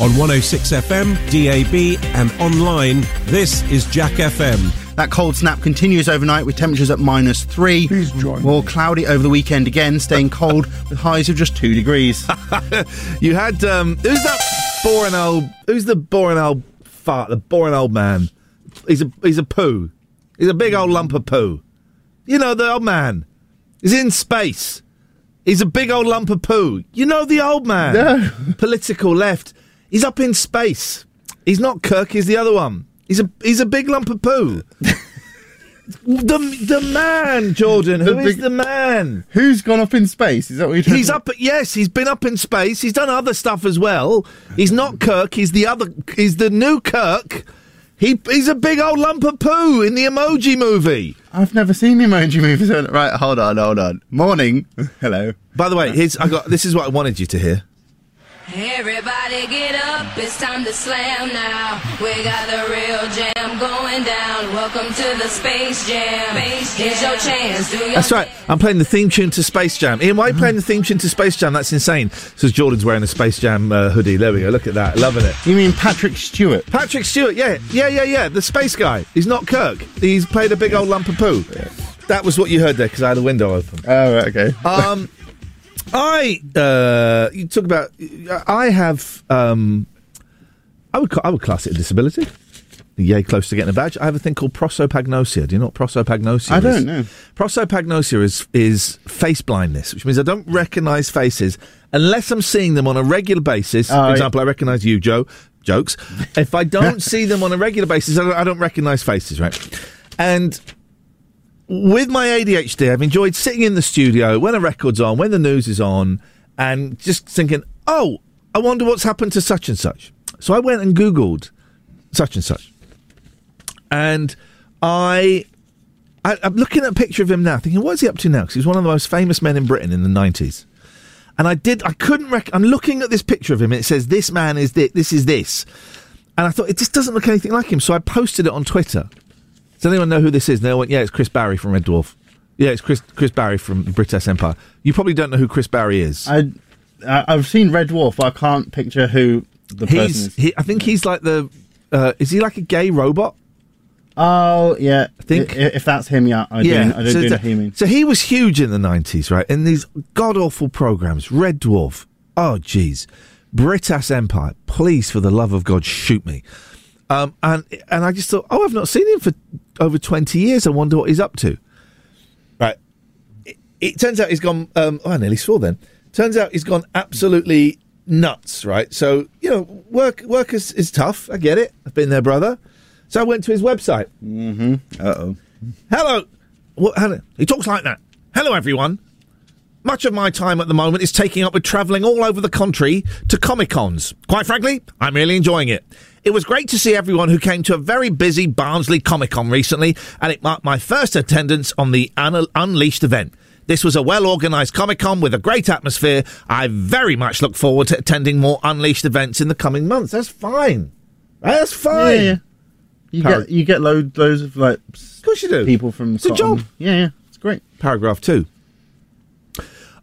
On 106 FM, DAB, and online, this is Jack FM. That cold snap continues overnight with temperatures at minus three. Please join More cloudy over the weekend again, staying cold with highs of just two degrees. You had um, who's that boring old? Who's the boring old fart? The boring old man. He's a he's a poo. He's a big old lump of poo. You know the old man. He's in space. He's a big old lump of poo. You know the old man. No. Political left. He's up in space. He's not Kirk. He's the other one. He's a he's a big lump of poo. the the man, Jordan. Who The is big- the man? Who's gone up in space? Is that what you're He's up. Yes, he's been up in space. He's done other stuff as well. He's not Kirk. He's the other. He's the new Kirk. He he's a big old lump of poo in the Emoji Movie. I've never seen the emoji movies. Right, hold on, hold on. Morning. Hello. By the way, here's I got. This is what I wanted you to hear. Everybody get up, it's time to slam now. We got the real jam going down. Welcome to the Space Jam. space Here's your chance, do your That's right. I'm playing the theme tune to Space Jam. Ian, why are you playing the theme tune to Space Jam? That's insane. So Jordan's wearing a Space Jam uh, hoodie. There we go. Look at that. Loving it. You mean Patrick Stewart? Patrick Stewart. Yeah, yeah, yeah, yeah. The space guy. He's not Kirk. He's played a big old lump of poo. That was what you heard there because I had a window open. Oh, okay. Um, I uh, you talk about. I have. Um, I would I would class it a disability. Yay, close to getting a badge. I have a thing called prosopagnosia. Do you know what prosopagnosia I is? don't know. Prosopagnosia is is face blindness, which means I don't recognise faces unless I'm seeing them on a regular basis. For Oh, yeah. example, I recognise you, Joe. Jokes. If I don't see them on a regular basis, I don't, I don't recognise faces, right? And with my ADHD, I've enjoyed sitting in the studio when a record's on, when the news is on, and just thinking, oh, I wonder what's happened to such and such. So I went and Googled such and such. And I, I I'm looking at a picture of him now, thinking, what is he up to now? Because he's one of the most famous men in Britain in the 90s. And I did, I couldn't rec- I'm looking at this picture of him, and it says, this man is this, this is this. And I thought, it just doesn't look anything like him. So I posted it on Twitter. Does anyone know who this is? And they went, yeah, it's Chris Barrie from Red Dwarf. Yeah, it's Chris Chris Barrie from Brittas Empire. You probably don't know who Chris Barrie is. I, I I've seen Red Dwarf, but I can't picture who the person he's, is. he, I think he's like the, uh, is he like a gay robot? Oh yeah, I think- if that's him, yeah, I do. I don't so, do know who you mean. so he was huge in the nineties, right? In these god awful programs, Red Dwarf. Oh, jeez, Brittas Empire. Please, for the love of God, shoot me. Um, and and I just thought, oh, I've not seen him for over twenty years. I wonder what he's up to. Right. It, it turns out he's gone. Um, oh, I nearly swore then. Turns out he's gone absolutely nuts. Right. So you know, work work is, is tough. I get it. I've been there, brother. So I went to his website. Mm-hmm. Uh oh. Hello. What, hello. He talks like that. Hello, everyone. Much of my time at the moment is taking up with travelling all over the country to Comic Cons. Quite frankly, I'm really enjoying it. It was great to see everyone who came to a very busy Barnsley Comic Con recently, and it marked my first attendance on the Un- Unleashed event. This was a well organised Comic Con with a great atmosphere. I very much look forward to attending more Unleashed events in the coming months. That's fine. That's fine. Yeah, yeah. You get you get loads loads of like Of course you do. people from It's a job. Yeah, yeah, it's great. Paragraph two.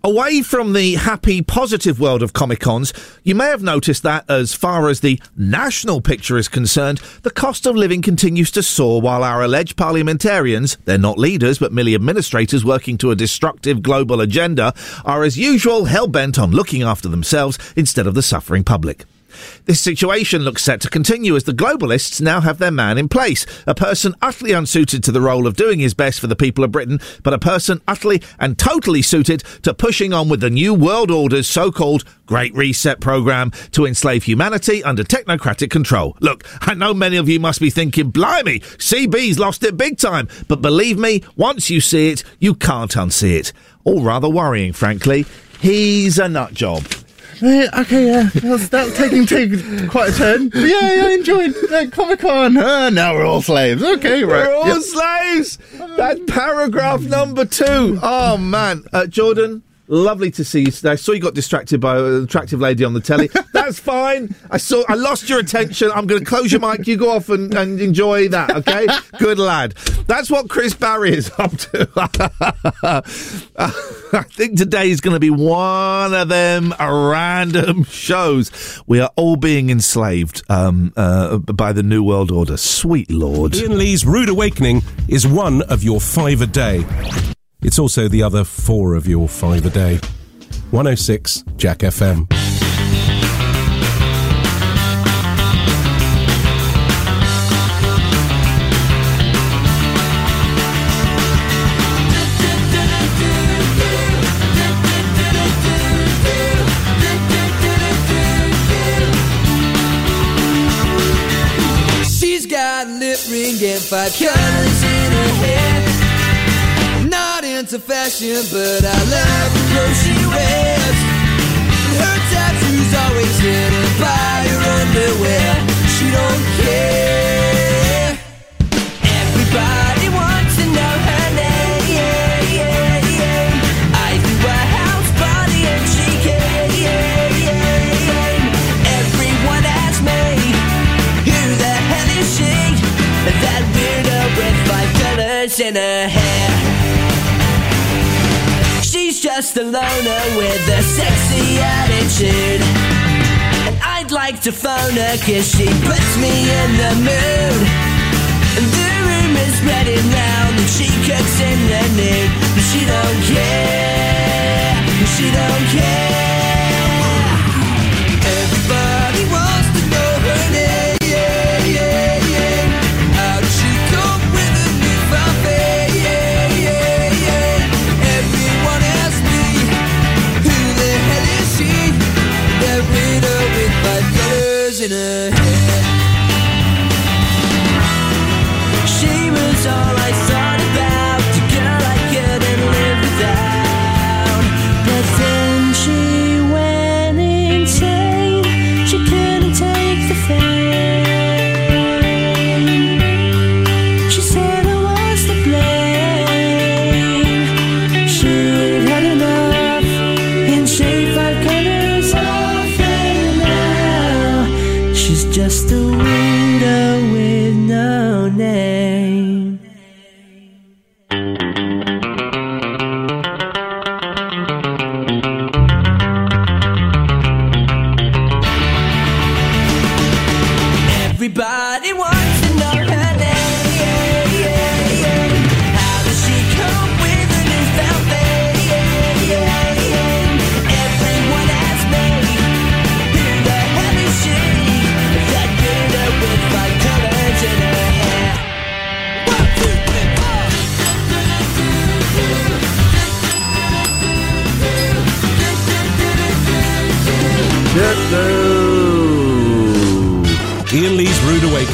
Away from the happy, positive world of Comic Cons, you may have noticed that, as far as the national picture is concerned, the cost of living continues to soar while our alleged parliamentarians, they're not leaders but merely administrators working to a destructive global agenda, are as usual hell bent on looking after themselves instead of the suffering public. This situation looks set to continue as the globalists now have their man in place, a person utterly unsuited to the role of doing his best for the people of Britain, but a person utterly and totally suited to pushing on with the new world order's so-called Great Reset program to enslave humanity under technocratic control. Look, I know many of you must be thinking, blimey, CB's lost it big time, but believe me, once you see it, you can't unsee it. All rather worrying, frankly. He's a nut job. Okay, yeah, that's, that's taking taking quite a turn. But yeah, yeah, I enjoyed uh, Comic Con. Uh, now we're all slaves. Okay, right. We're all Yep. slaves. That paragraph number two. Oh man, uh, Jordan, Lovely to see you today. I saw you got distracted by an attractive lady on the telly. That's fine. I saw. I lost your attention. I'm going to close your mic. You go off and, and enjoy that. Okay. Good lad. That's what Chris Barrie is up to. I think today is going to be one of them random shows. We are all being enslaved um, uh, by the New World Order. Sweet Lord. Ian Lee's Rude Awakening is one of your five a day. It's also the other four of your five a day. 106 Jack FM. She's got lip ring and five colors. Not into fashion, but I love the clothes she wears. Her tattoos always hidden by her underwear. She don't care. Everybody wants to know her name. Ivy Whitehouse, Bonnie and she came. Everyone asks me. Who the hell is she? That weirdo with five in her hair. Just a loner with a sexy attitude. And I'd like to phone her cause she puts me in the mood. And the rumor's spreading round that she cooks in the nude. But she don't care. She don't care.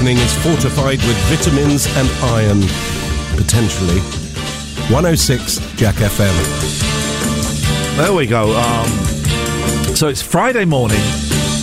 Awakening is fortified with vitamins and iron. Potentially. 106 Jack FM. There we go. Um, so it's Friday morning.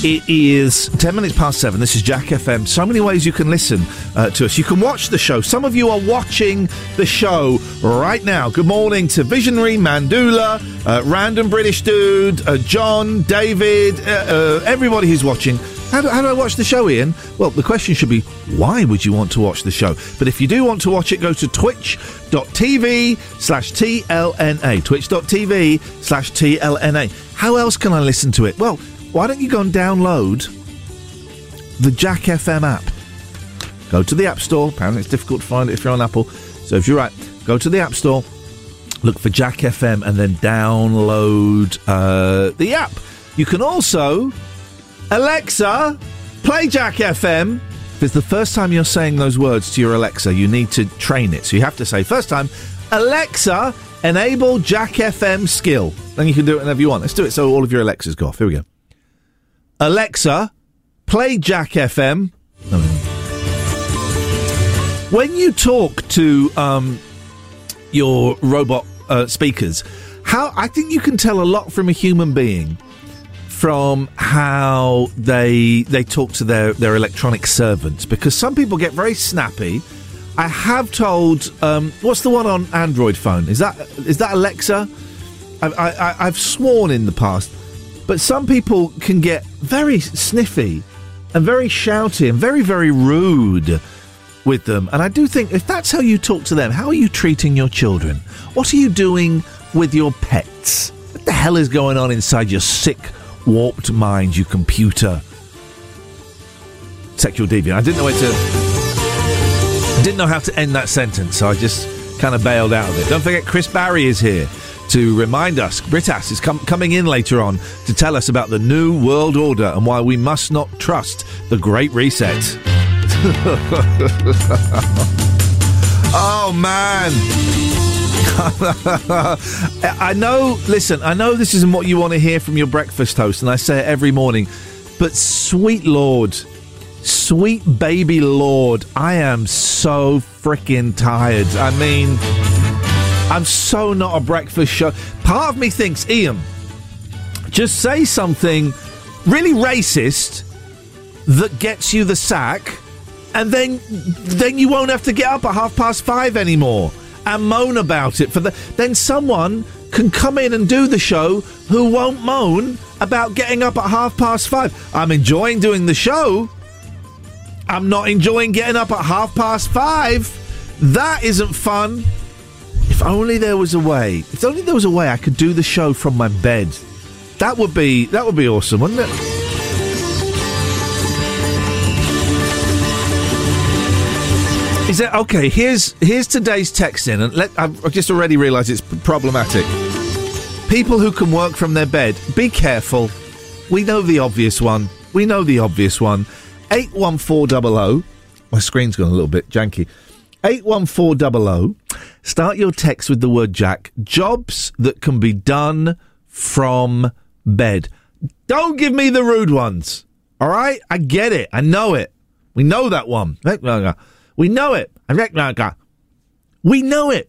It is 10 minutes past 7. This is Jack FM. So many ways you can listen uh, to us. You can watch the show. Some of you are watching the show right now. Good morning to Visionary, Mandula, uh, Random British Dude, uh, John, David, uh, uh, everybody who's watching. How do, how do I watch the show, Ian? Well, the question should be, why would you want to watch the show? But if you do want to watch it, go to twitch.tv slash TLNA. Twitch.tv slash TLNA. How else can I listen to it? Well, why don't you go and download the Jack FM app? Go to the App Store. Apparently, it's difficult to find it if you're on Apple. So if you're right, go to the App Store, look for Jack FM, and then download uh, the app. You can also Alexa, play Jack FM. If it's the first time you're saying those words to your Alexa, you need to train it. So you have to say, first time, Alexa, enable Jack FM skill. Then you can do it whenever you want. Let's do it so all of your Alexas go off. Here we go. Alexa, play Jack FM. When you talk to um, your robot uh, speakers, how I think you can tell a lot from a human being from how they they talk to their their electronic servants because some people get very snappy. I have told um, what's the one on Android phone? Is that is that Alexa? I, I, I've sworn in the past, but some people can get very sniffy and very shouty and very, very rude with them. And I do think if that's how you talk to them, how are you treating your children? What are you doing with your pets? What the hell is going on inside your sick, warped mind, you computer? Sexual deviant. I didn't know where to. Didn't know how to end that sentence, so I just kind of bailed out of it. Don't forget, Chris Barrie is here to remind us. Brittas is com- coming in later on to tell us about the new world order and why we must not trust the Great Reset. oh man. I know, listen, I know this isn't what you want to hear from your breakfast host, and I say it every morning, but sweet Lord, sweet baby Lord, I am so freaking tired. I mean, I'm so not a breakfast show. Part of me thinks, Ian, just say something really racist that gets you the sack, and then then you won't have to get up at half past five anymore and moan about it. For the then someone can come in and do the show who won't moan about getting up at half past five. I'm enjoying doing the show. I'm not enjoying getting up at half past five. That isn't fun. If only there was a way. If only there was a way I could do the show from my bed. That would be that would be awesome, wouldn't it? Is that okay? Here's here's today's text in, and let I've just already realised it's problematic. People who can work from their bed, be careful. We know the obvious one. We know the obvious one. Eight one four double O. My screen's gone a little bit janky. Eight one four double O. Start your text with the word Jack. Jobs that can be done from bed. Don't give me the rude ones. All right, I get it. I know it. We know that one. We know it. We know it.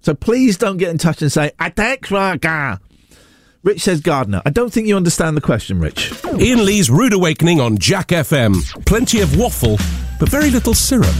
So please don't get in touch and say Rich says Gardner. I don't think you understand the question, Rich. Ian Lee's Rude Awakening on Jack FM. Plenty of waffle, but very little syrup.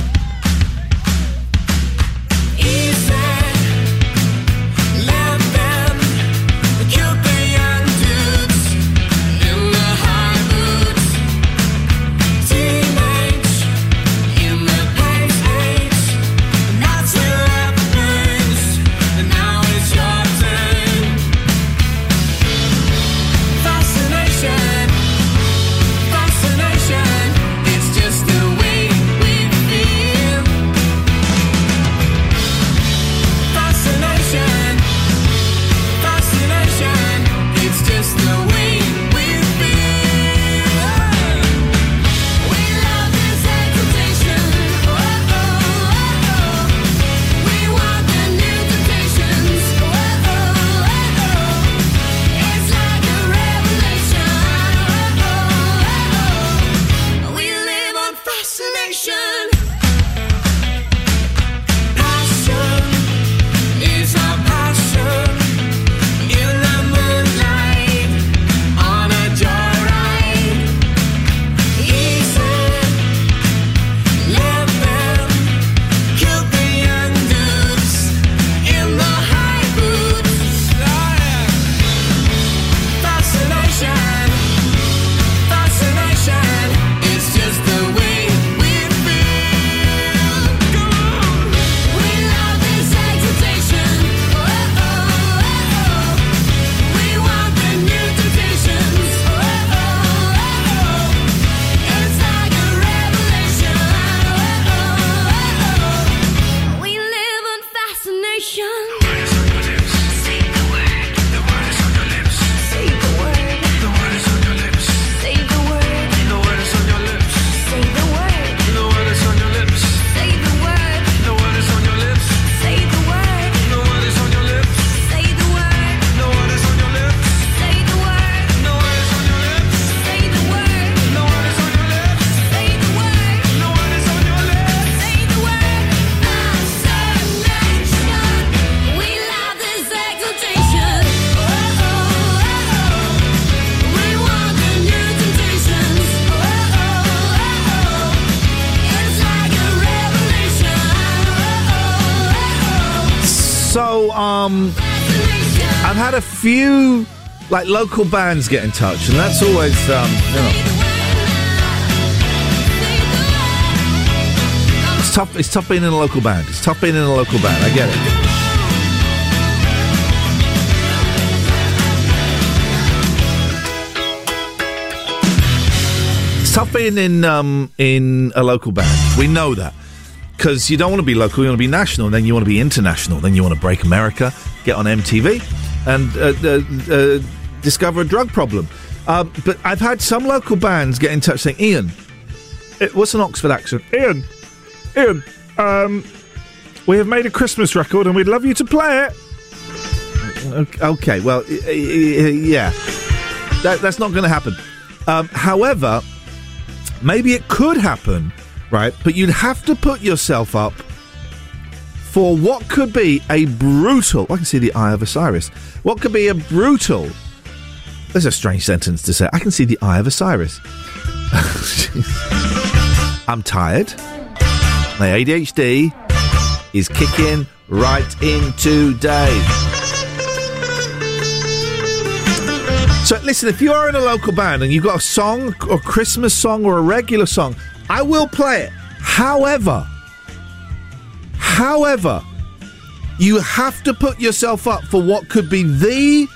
Like local bands get in touch, and that's always um, you know. It's tough. It's tough being in a local band. It's tough being in a local band. I get it. Tough being in um, in a local band. We know that because you don't want to be local. You want to be national, and then you want to be international. Then you want to break America, get on MTV, and uh, uh, uh, discover a drug problem. Um, but I've had some local bands get in touch saying, "Ian, it, what's an Oxford accent? Ian, Ian, um, we have made a Christmas record, and we'd love you to play it." Okay, well, yeah, that, that's not going to happen. Um, however, maybe it could happen, right? But you'd have to put yourself up for what could be a brutal. I can see the eye of Osiris. What could be a brutal. There's a strange sentence to say. I can see the eye of Osiris. I'm tired. My ADHD is kicking right in today. So listen, if you are in a local band and you've got a song, or Christmas song, or a regular song, I will play it. However, however, you have to put yourself up for what could be the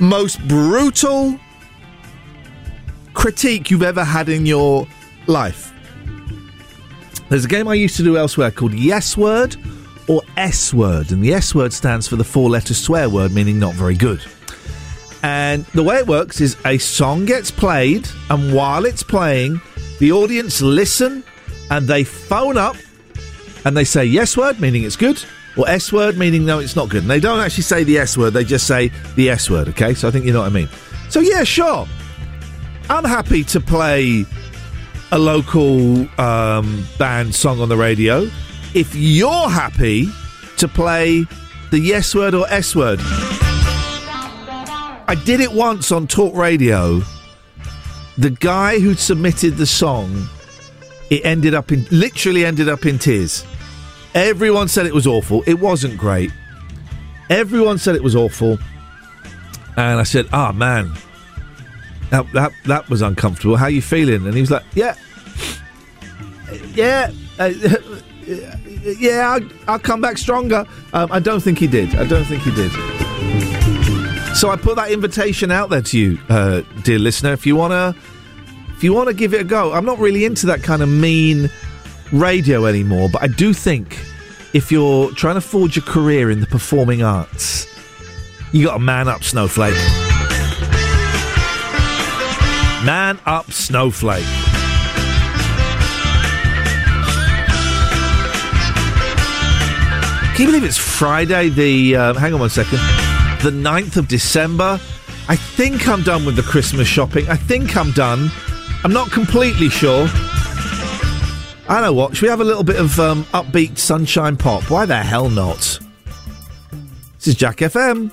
most brutal critique you've ever had in your life. There's a game I used to do elsewhere called Yes Word or S Word, and the S word stands for the four letter swear word, meaning not very good. And the way it works is a song gets played, and while it's playing, the audience listen and they phone up and they say yes word, meaning it's good, or S word, meaning no, it's not good. And they don't actually say the S word, they just say the S word, okay? So I think you know what I mean. So yeah, sure. I'm happy to play a local um, band song on the radio if you're happy to play the yes word or S word. I did it once on Talk Radio. The guy who submitted the song, it ended up in literally ended up in tears. Everyone said it was awful. It wasn't great. Everyone said it was awful. And I said, "Ah, man, that, that that was uncomfortable. How you feeling?" And he was like, "Yeah, yeah, uh, yeah. I'll, I'll come back stronger." Um, I don't think he did. I don't think he did. So I put that invitation out there to you, uh, dear listener. If you wanna, if you wanna give it a go, I'm not really into that kind of mean radio anymore. But I do think if you're trying to forge a career in the performing arts, you got to man up, snowflake. Man up, snowflake. Can you believe it's Friday? The uh, hang on one second. The 9th of December. I think I'm done with the Christmas shopping. I think I'm done. I'm not completely sure. I know what. Should we have a little bit of um, upbeat sunshine pop? Why the hell not? This is Jack FM.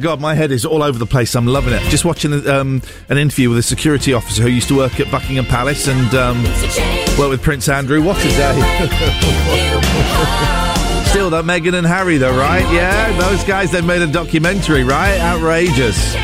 To God, my head is all over the place. I'm loving it. Just watching um, an interview with a security officer who used to work at Buckingham Palace and um, work with Prince Andrew. What a day! Still, that Meghan and Harry, though, right? Yeah, those guys. They made a documentary, right? Outrageous.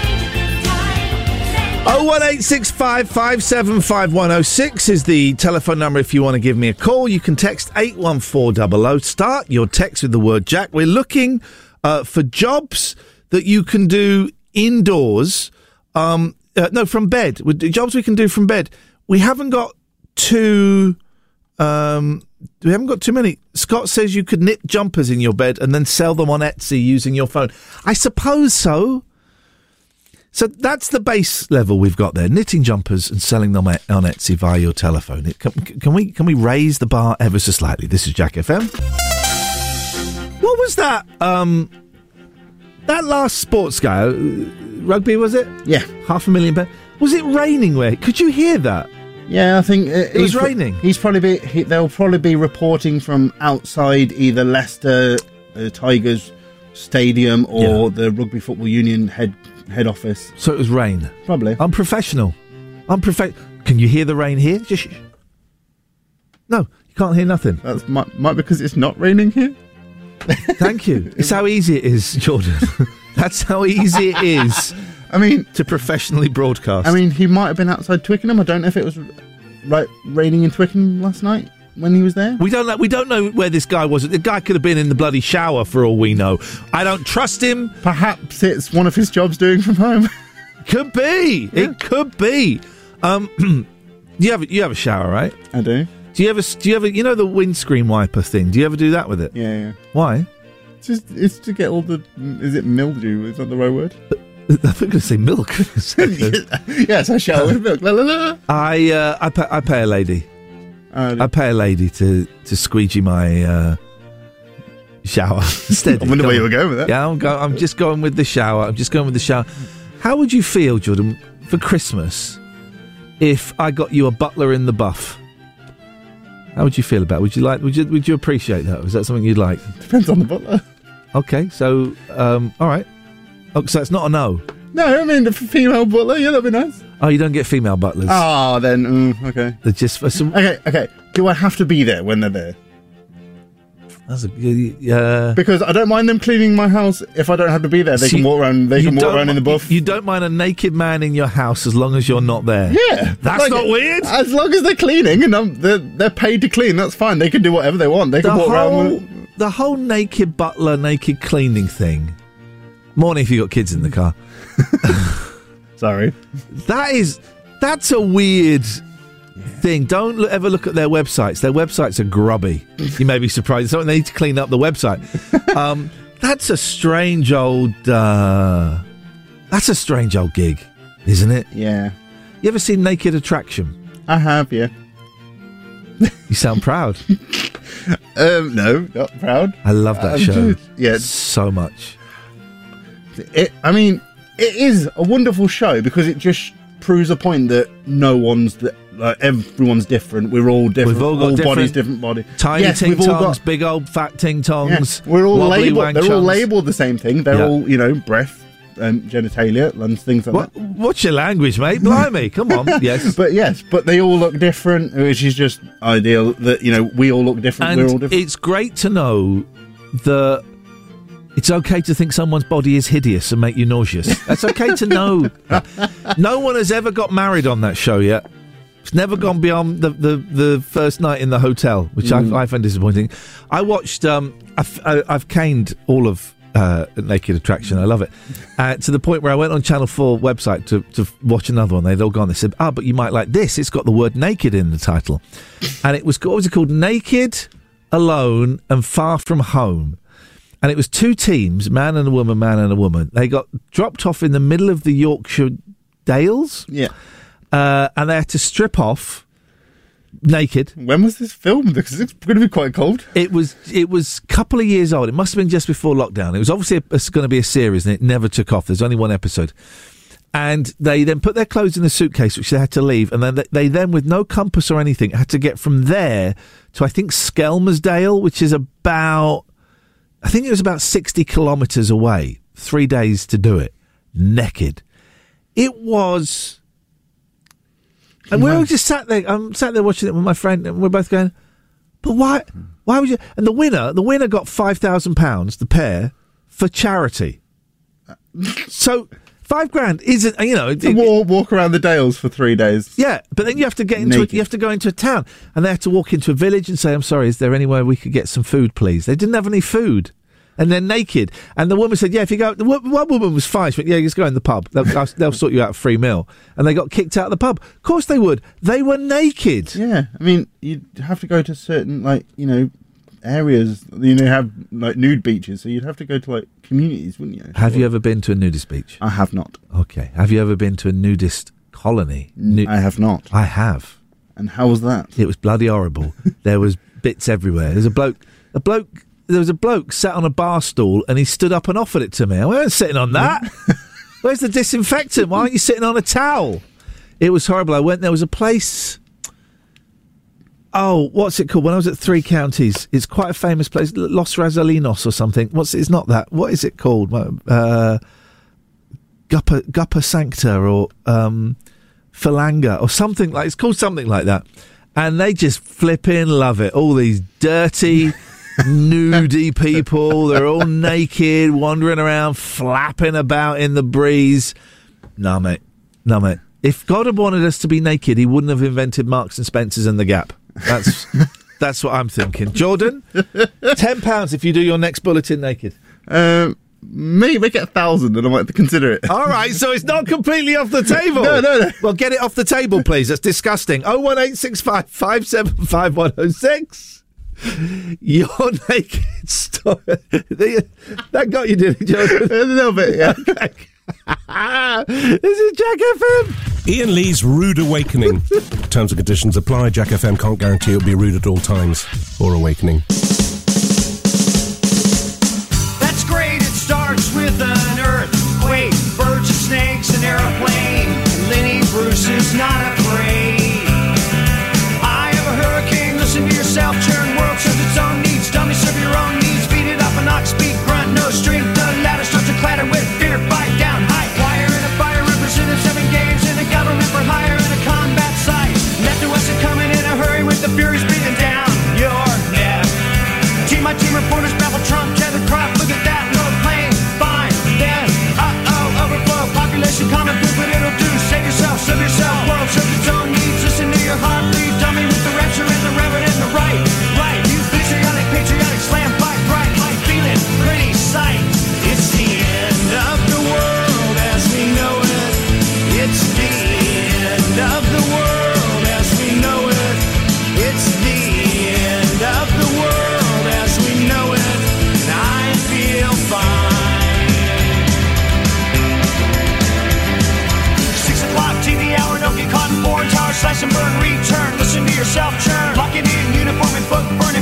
Oh one eight six five five seven five one zero six is the telephone number if you want to give me a call. You can text eight one four double zero. Start your text with the word Jack. We're looking uh, for jobs that you can do indoors. Um, uh, no, from bed. With jobs we can do from bed. We haven't got too. Um, we haven't got too many. Scott says you could knit jumpers in your bed and then sell them on Etsy using your phone. I suppose so. So that's the base level we've got there: knitting jumpers and selling them on Etsy via your telephone. It, can, can we can we raise the bar ever so slightly? This is Jack FM. What was that? Um, that last sports guy, uh, rugby was it? Yeah, half a million. Be- was it raining? Where could you hear that? Yeah, I think uh, It was raining. He's probably be, he, they'll probably be reporting from outside either Leicester uh, Tigers Stadium or the Rugby Football Union head head office. So it was rain. Probably. I'm professional. I'm. Can you hear the rain here? Just sh- no, you can't hear nothing. That's might, might because it's not raining here. Thank you. It's how easy it is, Jordan. That's how easy it is. I mean, to professionally broadcast. I mean, he might have been outside Twickenham. I don't know if it was right raining in Twickenham last night when he was there. We don't know. We don't know where this guy was. The guy could have been in the bloody shower for all we know. I don't trust him. Perhaps it's one of his jobs doing from home. Could be. It could be. Um, you have you have a shower, right? I do. Do you ever do you ever you know the windscreen wiper thing? Do you ever do that with it? Yeah, yeah. Why? It's just it's to get all the is it mildew? Is that the right word? I'm going to say milk. yes, I shower with milk. La, la, la. I uh, I pay, I pay a lady. I pay a lady to to squeegee my uh, shower. Steady. I wonder where you were going with that. Yeah, I'm, go- I'm just going with the shower. I'm just going with the shower. How would you feel, Jordan, for Christmas if I got you a butler in the buff? How would you feel about? It? Would you like? Would you Would you appreciate that? Is that something you'd like? Depends on the butler. Okay, so um, all right. Oh, so it's not a no. No, I mean the female butler. Yeah, that'd be nice. Oh, you don't get female butlers. Oh, then mm, okay. They're just for some. Okay, okay. Do I have to be there when they're there? That's a good. yeah. Because I don't mind them cleaning my house if I don't have to be there. They See, can walk around. They can walk around in the buff. You don't mind a naked man in your house as long as you're not there. Yeah, That's Like, not weird. As long as they're cleaning and I'm, they're they're paid to clean, that's fine. They can do whatever they want. They The can walk around. whole, With, the whole naked butler, naked cleaning thing. Morning if you got kids in the car. Sorry. That is that's a weird thing. Don't look, ever look at their websites. Their websites are grubby. you may be surprised. So they need to clean up the website. um, that's a strange old. Uh, that's a strange old gig, isn't it? Yeah. You ever seen Naked Attraction? I have, yeah. You sound proud. Um, no, not proud. I love that I'm show. just- yeah. so much. It, I mean, it is a wonderful show because it just proves a point that no one's that like everyone's different. We're all different. We've all got different, bodies, different body. Tiny Yes, ting tongs, got- big old fat ting Yeah, tongs. we're all labeled. They're all labeled the same thing. They're Yeah. all you know breath, um, genitalia and things like What, that. what's your language, mate? Blimey, come on. Yes. But yes, but they all look different, which is just ideal. That you know, we all look different. we're all different. it's great to know that it's okay to think someone's body is hideous and make you nauseous. That's okay to know. no one has ever got married on that show yet. It's never gone beyond the, the, the first night in the hotel, which I, I find disappointing. I watched. Um, I've, I- I've caned all of uh, Naked Attraction. I love it uh, to the point where I went on Channel Four website to, to watch another one. They'd all gone. They said, "Ah, but you might like this. It's got the word naked in the title," and it was what was it called? Naked, Alone, and Far from Home. And it was two teams, man and a woman, man and a woman. They got dropped off in the middle of the Yorkshire Dales, yeah. Uh, and they had to strip off naked. When was this filmed? Because it's going to be quite cold. It was it was a couple of years old. It must have been just before lockdown. It was obviously going to be a series, and it never took off. There's only one episode. And they then put their clothes in a suitcase, which they had to leave, and then they, they then, with no compass or anything, had to get from there to I think Skelmersdale, which is about I think it was about sixty kilometres away. Three days to do it, naked. It was. And we all just sat there. I'm sat there watching it with my friend, and we're both going, "But why? Why would you?" And the winner, the winner got five thousand pounds, the pair, for charity. so five grand isn't, you know, it- walk, walk around the Dales for three days. yeah, but then you have to get into a, you have to go into a town, and they have to walk into a village and say, "I'm sorry, is there anywhere we could get some food, please?" They didn't have any food, and they're naked. And the woman said, "Yeah, if you go." The wo- one woman was fine. She went, "Yeah, just go in the pub. They'll, they'll- they'll sort you out a free meal." And they got kicked out of the pub. Of course they would. They were naked. Yeah, I mean, you'd have to go to certain like you know areas. You know, have like nude beaches, so you'd have to go to like communities, wouldn't you? Have you ever been to a nudist beach? I have not. Okay. Have you ever been to a nudist colony? Nu- I have not. I have. And how was that? It was bloody horrible. there was bits everywhere. There's a bloke, a bloke. There was a bloke sat on a bar stool, and he stood up and offered it to me. I wasn't sitting on that. Where's the disinfectant? Why aren't you sitting on a towel? It was horrible. I went. There was a place. Oh, what's it called? When I was at Three Counties, it's quite a famous place, Los Rosalinos or something. What's it's not that? What is it called? Uh, Guppa Guppa Sancta or um, Falanga or something like it's called something like that. And they just flipping love it. All these dirty, nudie people. They're all naked, wandering around, flapping about in the breeze. No, mate. No, mate. If God had wanted us to be naked, He wouldn't have invented Marks and Spencers and the Gap. That's that's what I'm thinking. Jordan, ten pounds if you do your next bulletin naked. Um, maybe make it a thousand, and I might consider it. All right, so it's not completely off the table. No, no, no. Well, get it off the table, please. That's disgusting. Oh one eight six five five seven five one zero six. Your naked story. that got you, didn't it, Jordan? a little bit, yeah. this is Jack FM. Ian Lee's Rude Awakening. Terms and conditions apply. Jack FM can't guarantee it'll be rude at all times or awakening. Slash and burn, return, listen to yourself churn, lock it in, uniform and book, burning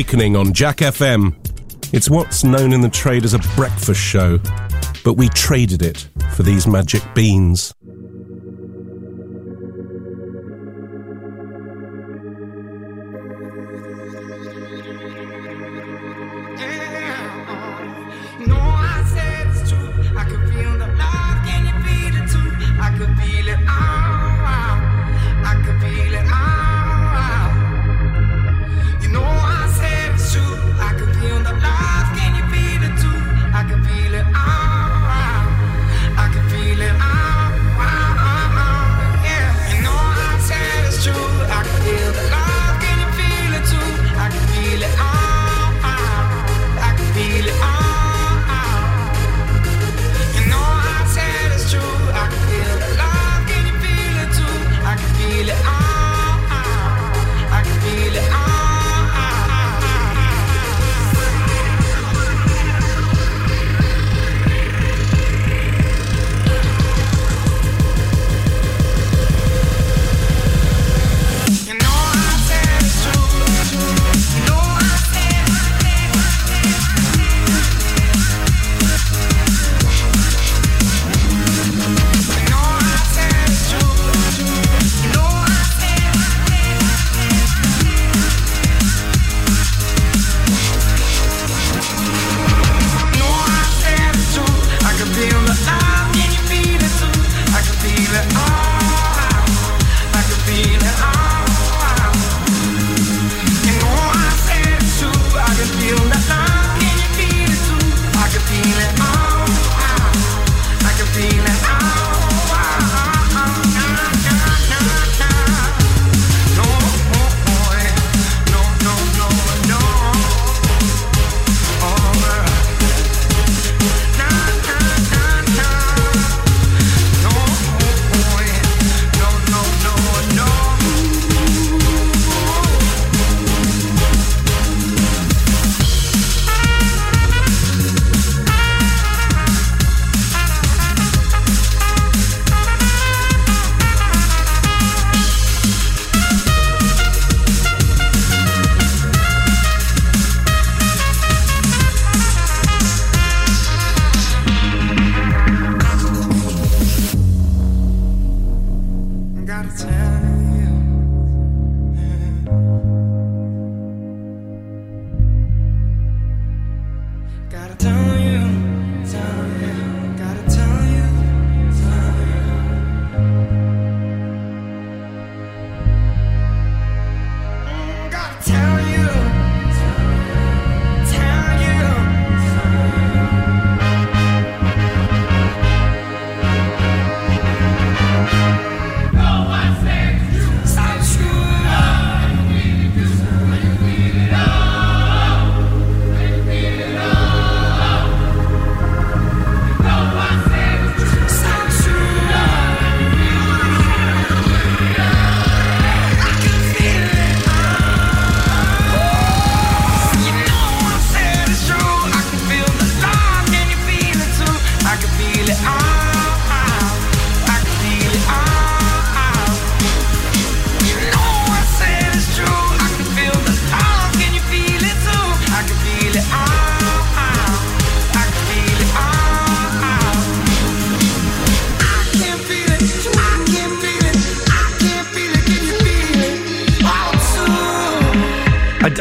Awakening on Jack FM. It's what's known in the trade as a breakfast show, but we traded it for these magic beans.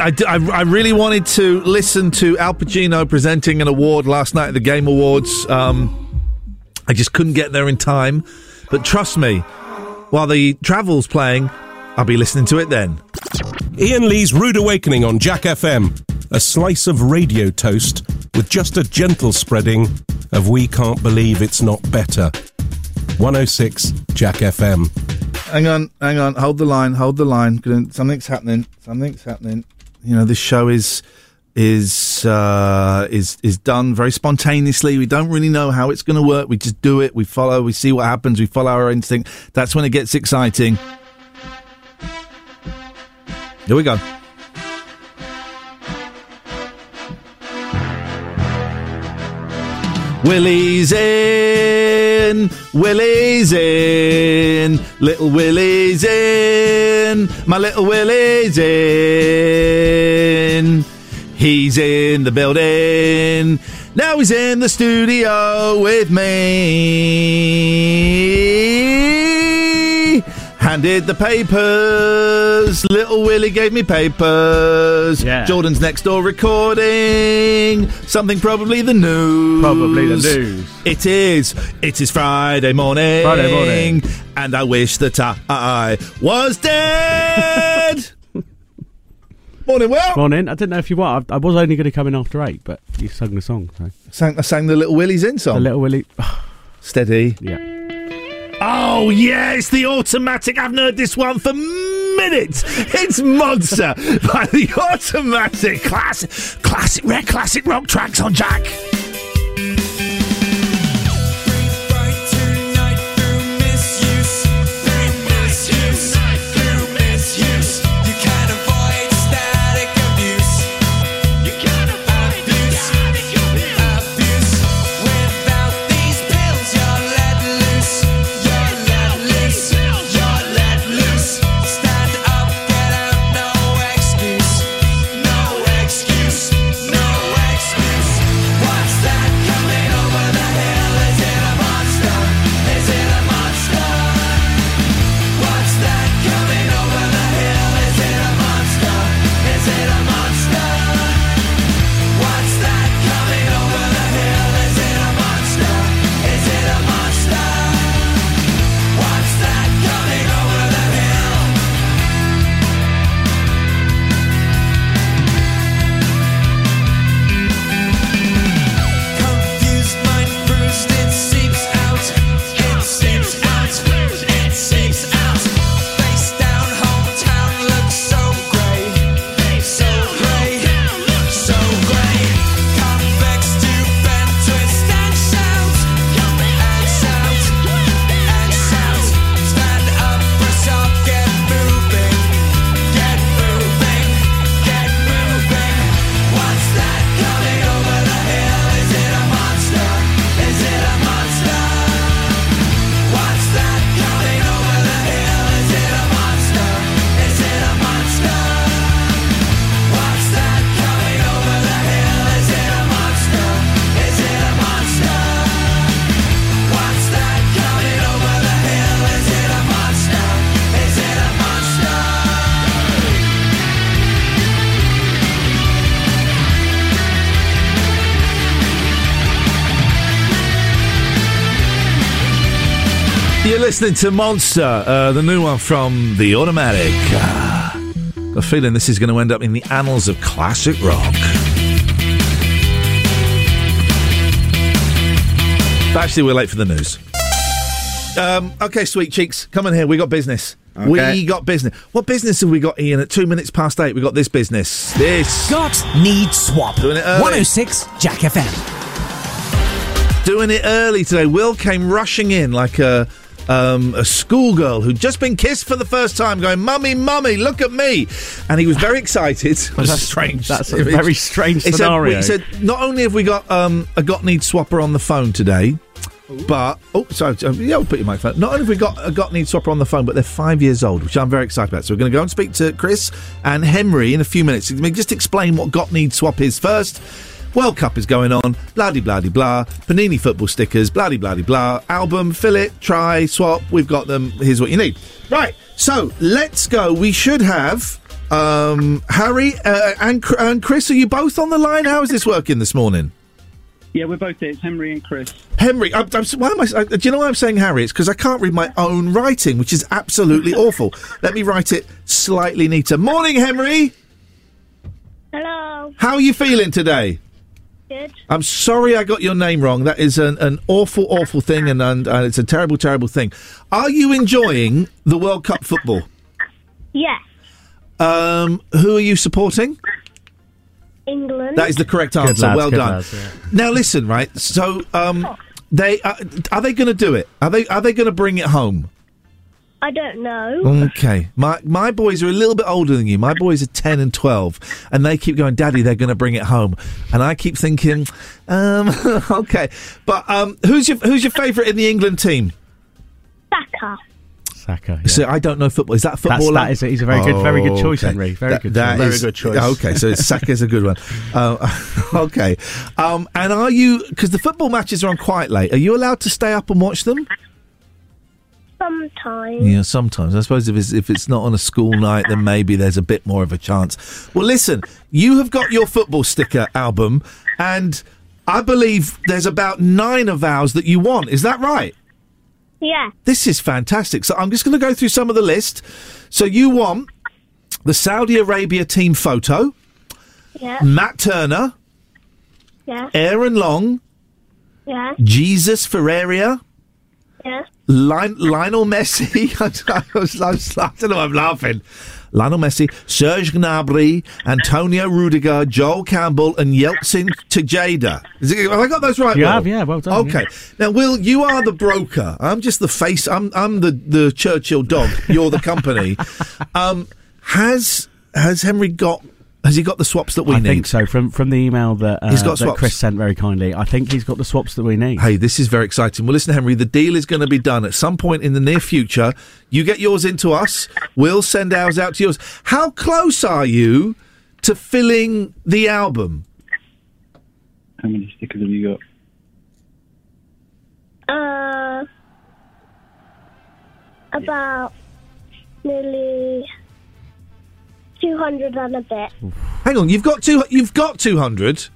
I, I, I really wanted to listen to Al Pacino presenting an award last night at the Game Awards. Um, I just couldn't get there in time. But trust me, while the travel's playing, I'll be listening to it then. Ian Lee's Rude Awakening on Jack FM. A slice of radio toast with just a gentle spreading of We Can't Believe It's Not Better. 106 Jack FM. Hang on, hang on. Hold the line. Hold the line. Something's happening. Something's happening. You know, this show is is uh, is is done very spontaneously. We don't really know how it's going to work. We just do it. We follow. We see what happens. We follow our instinct. That's when it gets exciting. Here we go. Willie's in, Willie's in, little Willie's in, my little Willie's in. He's in the building, now he's in the studio with me. Handed the papers, little Willie gave me papers. Yeah. Jordan's next door recording something probably the news. Probably the news. It is. It is Friday morning. Friday morning. And I wish that I was dead. morning, Will. Morning. I didn't know if you were. I, I was only going to come in after eight, but you sung the song. So. Sang, I sang the Little Willie's in song. The little Willie. Steady. Yeah. Oh, it's the automatic. I've heard this one for minutes. It's Monster by the automatic. Classic, classic, rare classic rock tracks on Jack. Listening to Monster, uh, the new one from The Automatic. Got a feeling this is going to end up in the annals of classic rock. But actually, we're late for the news. Um, okay, sweet cheeks, come in here. We got business. Okay. We got business. What business have we got, Ian? At two minutes past eight, we got this business. This. Got need swap. Doing it early. 106 Jack FM. doing it early today. Will came rushing in like a um, a schoolgirl who'd just been kissed for the first time, going, "Mummy, mummy, look at me!" And he was very excited. That's- strange. that's a very strange He said- scenario. he said, "Not only have we got um, a got need swapper on the phone today." But oh, sorry, um, yeah, I'll put your microphone. Not only have we got a got need swapper on the phone, but they're five years old, which I'm very excited about. So we're going to go and speak to Chris and Henry in a few minutes. Let me just explain what got need swap is first. World Cup is going on, blah de blah de blah. Panini football stickers, blah de blah de blah. Album, fill it, try, swap. We've got them. Here's what you need. Right. So let's go. We should have Um, Harry uh, and, and Chris, are you both on the line? How is this working this morning? Yeah, we're both here. It's Henry and Chris. Henry, I'm, I'm, why am I? Uh, do you know why I'm saying Harry? It's because I can't read my own writing, which is absolutely awful. Let me write it slightly neater. Morning, Henry. Hello. How are you feeling today? Good. I'm sorry I got your name wrong. That is an, an awful, awful thing, and, and, and it's a terrible, terrible thing. Are you enjoying the World Cup football? Yes. Um, who are you supporting? England. That is the correct Good answer. lads, well good done. lads, yeah. Now listen, right? So, um, they uh, are they going to do it? Are they are they going to bring it home? I don't know. Okay, my my boys are a little bit older than you. My boys are ten and twelve, and they keep going, "Daddy, they're going to bring it home," and I keep thinking, um, "Okay," but um, who's your who's your favourite in the England team? Saka. Saka. So I don't know football. Is that football? that is- it. he's a very good- very good choice, Okay. Henry. Very That- good that choice. Very good choice. Okay, so Saka's a good one. Uh, okay, um, and are you because the football matches are on quite late? Are you allowed to stay up and watch them? Sometimes. Yeah, sometimes. I suppose if it's if it's not on a school night, then maybe there's a bit more of a chance. Well, listen, you have got your football sticker album, and I believe there's about nine of ours that you want. Is that right? Yeah. This is fantastic. So I'm just going to go through some of the list. So you want the Saudi Arabia team photo, Yeah. Matt Turner, Yeah. Aaron Long, Yeah. Jesus Ferreira, Yeah. Lion, Lionel Messi. I, was, I, was, I don't know. I'm laughing. Lionel Messi, Serge Gnabry, Antonio Rudiger, Joel Campbell, and Yeltsin Tejeda. Is it, have I got those right? You Will? have, yeah, well done, Okay. Now, Will, you are the broker. I'm just the face. I'm I'm the the Churchill dog. You're the company. um, has has Henry got? Has he got the swaps that we I need? I think so. From from the email that, uh, He's got that swaps. Chris sent very kindly, I think he's got the swaps that we need. Hey, this is very exciting. Well, listen, Henry, the deal is going to be done at some point in the near future. You get yours into us. We'll send ours out to yours. How close are you to filling the album? How many stickers have you got? Uh. About nearly 200 and a bit. Hang on, you've got two. You've got two hundred.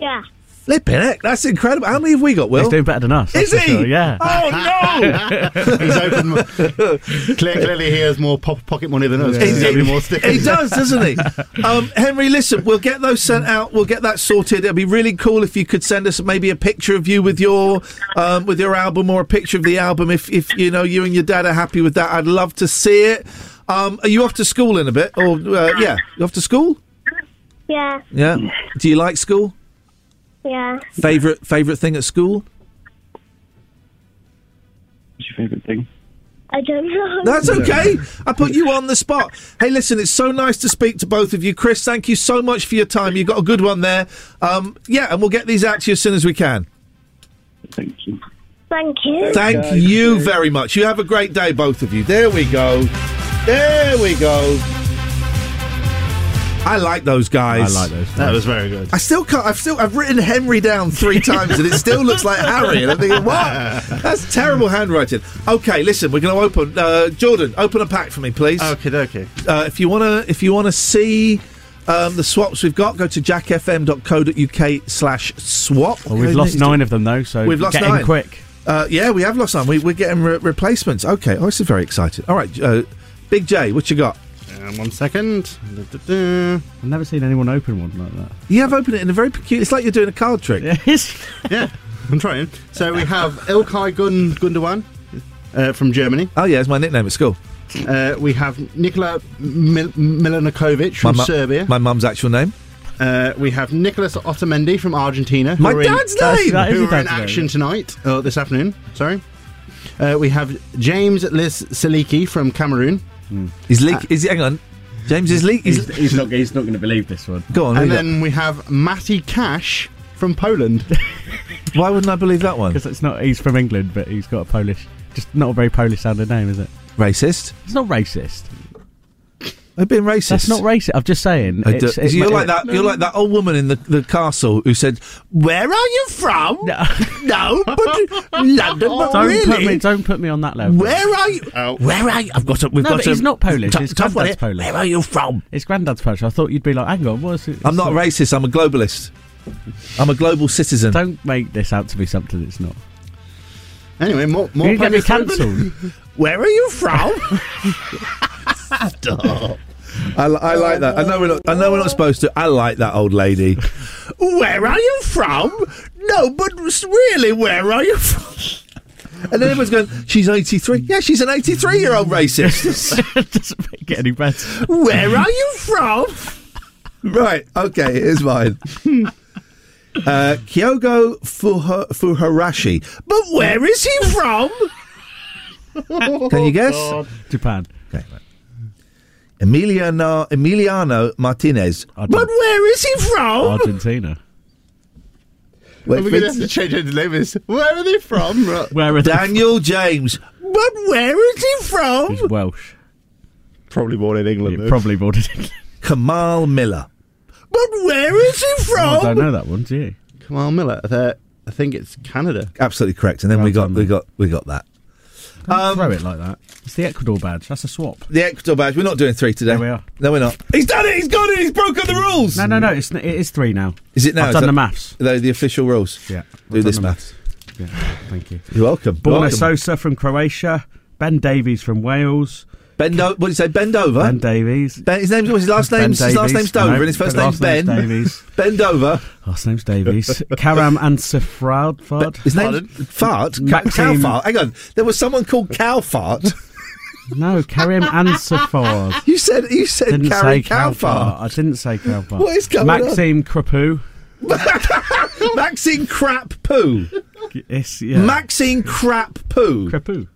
Yeah. Flipping heck, that's incredible. How many have we got? Will He's doing better than us. Is he? sure, Yeah. Oh no! He's open. Clear, clearly, he has more po- pocket money than us. He, He's getting more stickers. he does, doesn't he? Um, Henry, listen, we'll get those sent out. We'll get that sorted. It'd be really cool if you could send us maybe a picture of you with your um, with your album or a picture of the album. If if you know you and your dad are happy with that, I'd love to see it. Um, are you off to school in a bit? Or uh, yeah, you off to school? Yeah. Yeah. Do you like school? Yeah. Favorite favorite thing at school? What's your favourite thing? I don't know. That's okay. I put you on the spot. Hey, listen, it's so nice to speak to both of you. Chris, thank you so much for your time. You've got a good one there. Um, yeah, and we'll get these out to you as soon as we can. Thank you. Thank you. Thank you very much. You have a great day, both of you. There we go. There we go. I like those guys. I like those. That was very good. I still can't. I've still. I've written Henry down three times, and it still looks like Harry. And I'm thinking, what? That's terrible handwriting. Okay, listen. We're going to open. Uh, Jordan, open a pack for me, please. Okay, okay. Uh, if you want to, if you want to see um, the swaps we've got, go to jackfm.co.uk slash swap. Well, we've lost nine of them though, so We've lost get nine. in quick. Uh, yeah, we have lost nine. We, we're getting re- replacements. Okay, oh, this is very exciting. All right, uh, Big J, what you got? Um, one second. Da-da-da. I've never seen anyone open one like that. You have opened it in a very peculiar. It's like you're doing a card trick. Yes. yeah, I'm trying. So we have Ilkay Gun Gundogan uh, from Germany. Oh yeah, it's my nickname at school. Uh, we have Nikola Mil- Milanovic from mu- Serbia. My mum's actual name. Uh, we have Nicholas Otamendi from Argentina. My are in- dad's That's- name! that is Who your are in dad's name. action tonight, uh, this afternoon. Sorry. Uh, we have James Liz Saliki from Cameroon. He's leak. is he, hang on. James is leak. He's, he's not. He's not going to believe this one. Go on. and read it. then we have Matty Cash from Poland. Why wouldn't I believe that one? Because it's not. He's from England, but he's got a Polish, just not a very Polish sounding name, is it? Racist. It's not racist. I've been racist. That's not racist. I'm just saying. I it's- do- you're it- like that. You're like that old woman in the, the castle who said, "Where are you from? No, but London, but Don't really, put me. Don't put me on that level. where are you? Oh. Where are you? I've got. A, we've no, got. but a, he's not Polish. t- His tough granddad's. Polish. Where are you from? His granddad's Polish. I thought you'd be like, hang on, what's it? I'm not racist. I'm a globalist. I'm a global citizen. Don't make this out to be something it's not. Anyway, more more. You get me Polish women. cancelled. Where are you from? I, li- I like that. I know we're not. I know we're not supposed to. I like that old lady. Where are you from? No, but really, where are you from? And then everyone's going. She's eighty three. Yeah, she's an eighty three year old racist. Doesn't make it any better. Where are you from? right. Okay. Here's mine. Uh, Kyogo Fuha- Fuharashi. But where is he from? Can you guess? Japan. Okay. Right. Emiliano Emiliano Martinez. I But where is he from? Argentina. Wait, We're going to have to change it to name this. Where are they from? Right. Where are they? Daniel James. But where is he from? He's Welsh. Probably born in England. Yeah, probably born in England. Kamal Miller. But where is he Oh, I don't know that one, do you? Kamal Miller. I think it's Canada. Absolutely correct. And then we got we got we got that. Um, throw it like that. It's the Ecuador badge. That's a swap. The Ecuador badge. We're not doing three today. We are. No, we're not. He's done it. He's got it. He's broken the rules. No, no, no. It's it is three now. Is it now? I've Is done that- the maths. They the official rules? Yeah. Do I've this done the maths. Yeah. Thank you. You're welcome. Borna. Sosa from Croatia. Ben Davies from Wales. Bend o- What did you say? Bend over. Ben Davies. Ben, his name was his last name. His last name's Dover, No, and his first last name's Ben. Davies. Bend over. Last name's Davies. Karam Ansafrad. Fard. His name's Fart. Cow, Maxime- Cowfart. Hang on. There was someone called Cowfart. No, Karim Ansafard. you said you said Didn't Carrie say Cowfart. Cowfart. I didn't say Cowfart. What is going on? Maxime Crepeau. Maxine Crap Poo. Yes, yeah. Maxine Crap Poo. Crepeau.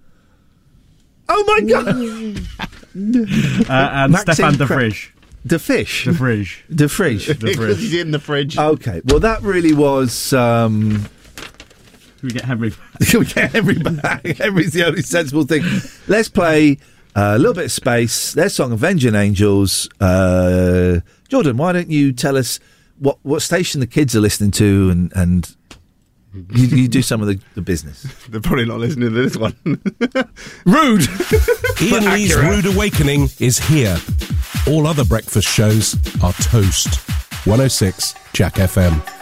Oh my god. Uh, and Maxime Stefan de Crap- Vrij. De fish. De Vrij. De fish. De Because he's in the fridge. Okay. Well, that really was. Um, We get Henry. we get Henry back. Henry's the only sensible thing. Let's play uh, a little bit of space. Their song "Avenging Angels." Uh, Jordan, why don't you tell us what what station the kids are listening to, and and you, you do some of the, the business. They're probably not listening to this one. Rude. Ian Lee's Rude Awakening is here. All other breakfast shows are toast. 106 Jack FM.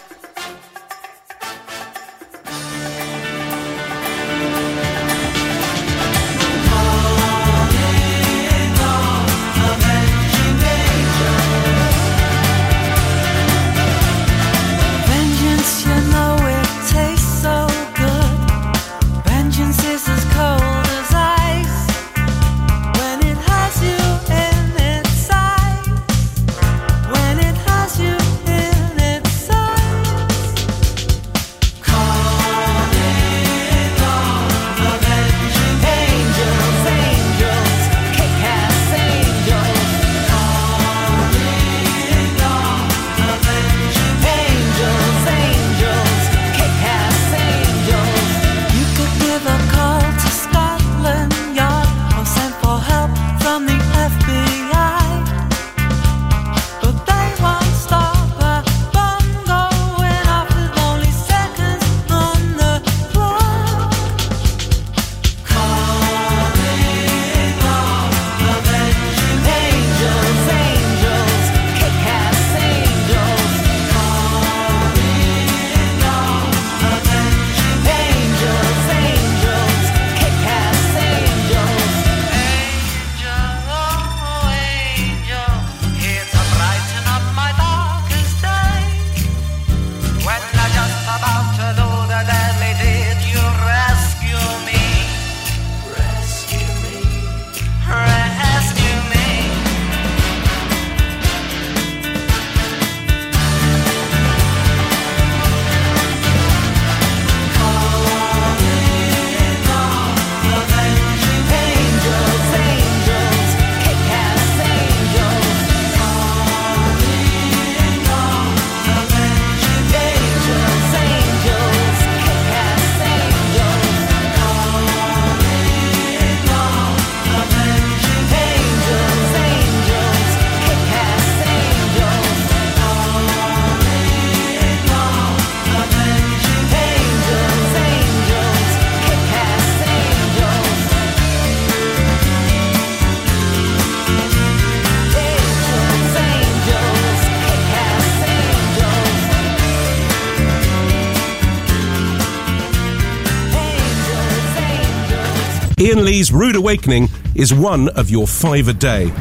Ian Lee's Rude Awakening is one of your five a day.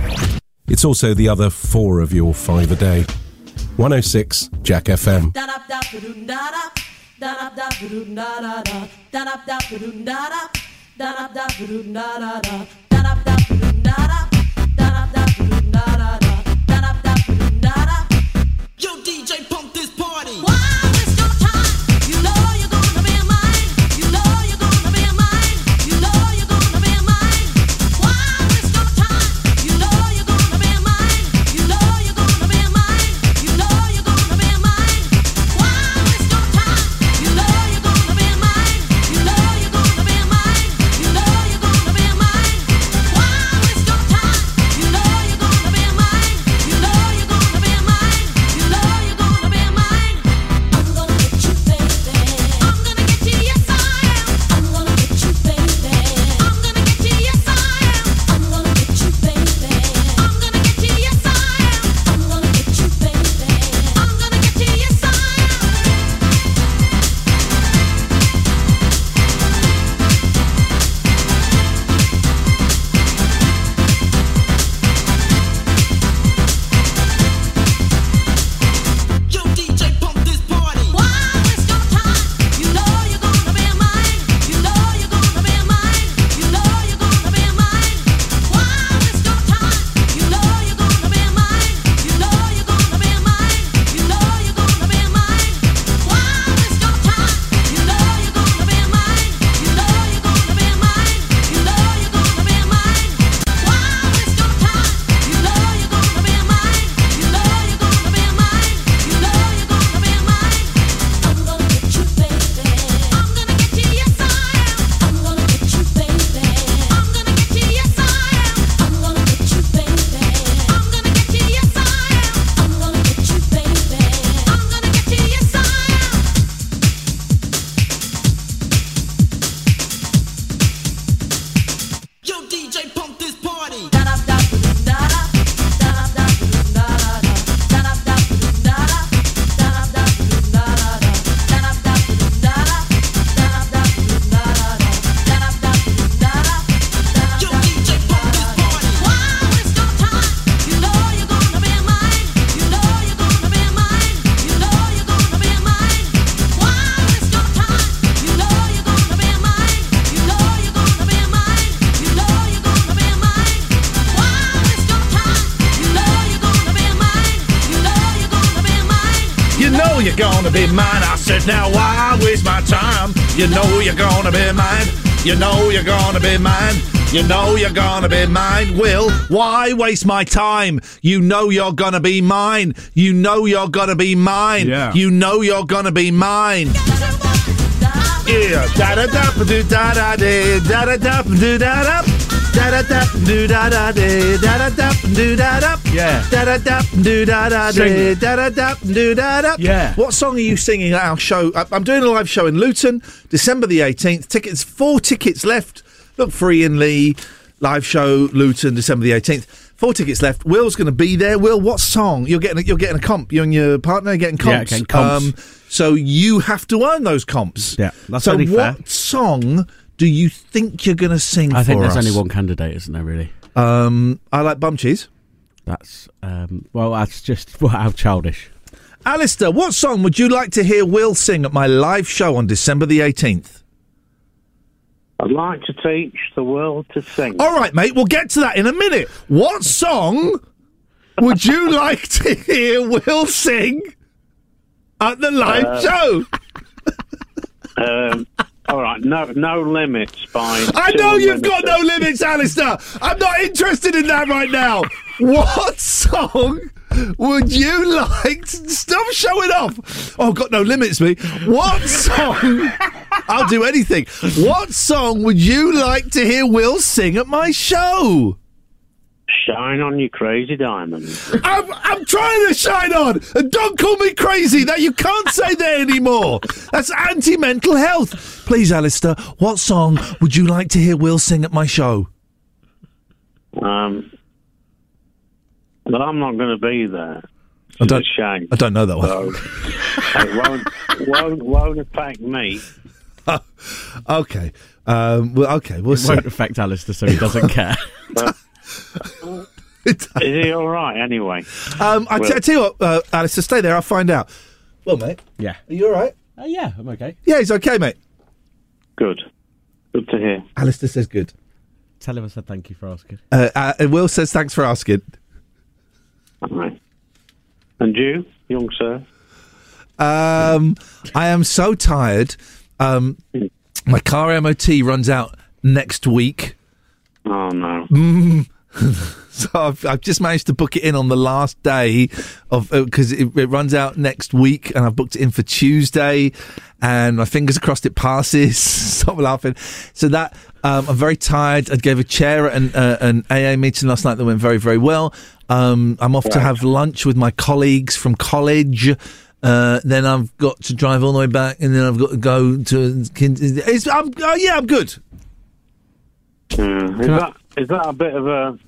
It's also the other four of your five a day. 106 Jack FM. Now why waste my time? You know you're gonna be mine. You know you're gonna be mine. You know you're gonna be mine. Will, why waste my time? You know you're gonna be mine. You know you're gonna be mine. Yeah. You know you're gonna be mine. Yeah. Da da da da da da da da da da da. Da da da do da da da da da da do da da. Yeah. Da da da do da da da da da da do da da. Yeah. What song are you singing at our show? I'm doing a live show in Luton, December the 18th. Tickets, four tickets left. Look for Ian Lee, live show Luton, December the 18th. Four tickets left. Will's going to be there. Will, what song? You're getting a, you're getting a comp. You and your partner are getting Yeah, comps. getting comps. Um, so you have to earn those comps. Yeah, that's so only what fair. song do you think you're going to sing I think there's us? only one candidate, isn't there? Really? Um, I like bum cheese. That's um, well, that's just well, how childish. Alistair, what song would you like to hear Will sing at my live show on December the 18th? I'd like to teach the world to sing. All right, mate, we'll get to that in a minute. What song would you like to hear Will sing at the live Uh, show? Um, all right, no, no limits fine. I know you've got no limits, Alistair. I'm not interested in that right now. What song would you like to stop showing off? Oh, got no limits, me. What song? I'll do anything. What song would you like to hear Will sing at my show? Shine on you crazy diamond. I'm, I'm trying to shine on, and don't call me crazy. That you can't say that anymore. That's anti-mental health. Please, Alistair, what song would you like to hear Will sing at my show? Um, but I'm not going to be there. I don't. It's shame. I don't know that one. So, it won't, won't, won't affect me. okay. Um, well, okay, we'll it see. won't affect Alistair, so he doesn't care. Is he all right anyway? Um, I, t- Well- I tell you what, uh, Alistair, stay there. I'll find out. Well, mate, yeah. are you all right? Uh, yeah, I'm okay. Yeah, he's okay, mate. Good. Good to hear. Alistair says good. Tell him I said thank you for asking. Uh, uh, and Will says thanks for asking. All right. And you, young sir? Um, I am so tired. Um, my car MOT runs out next week. Oh no. Mm. so I've, I've just managed to book it in on the last day of because it, it runs out next week, and I've booked it in for Tuesday, and my fingers crossed it passes. Stop laughing. So that um, I'm very tired. I gave a chair at an, uh, an AA meeting last night that went very very well. Um, I'm off to have lunch with my colleagues from college. Uh, then I've got to drive all the way back, and then I've got to go to. It's, I'm, oh, yeah, I'm good. Yeah. Is that is that a bit of a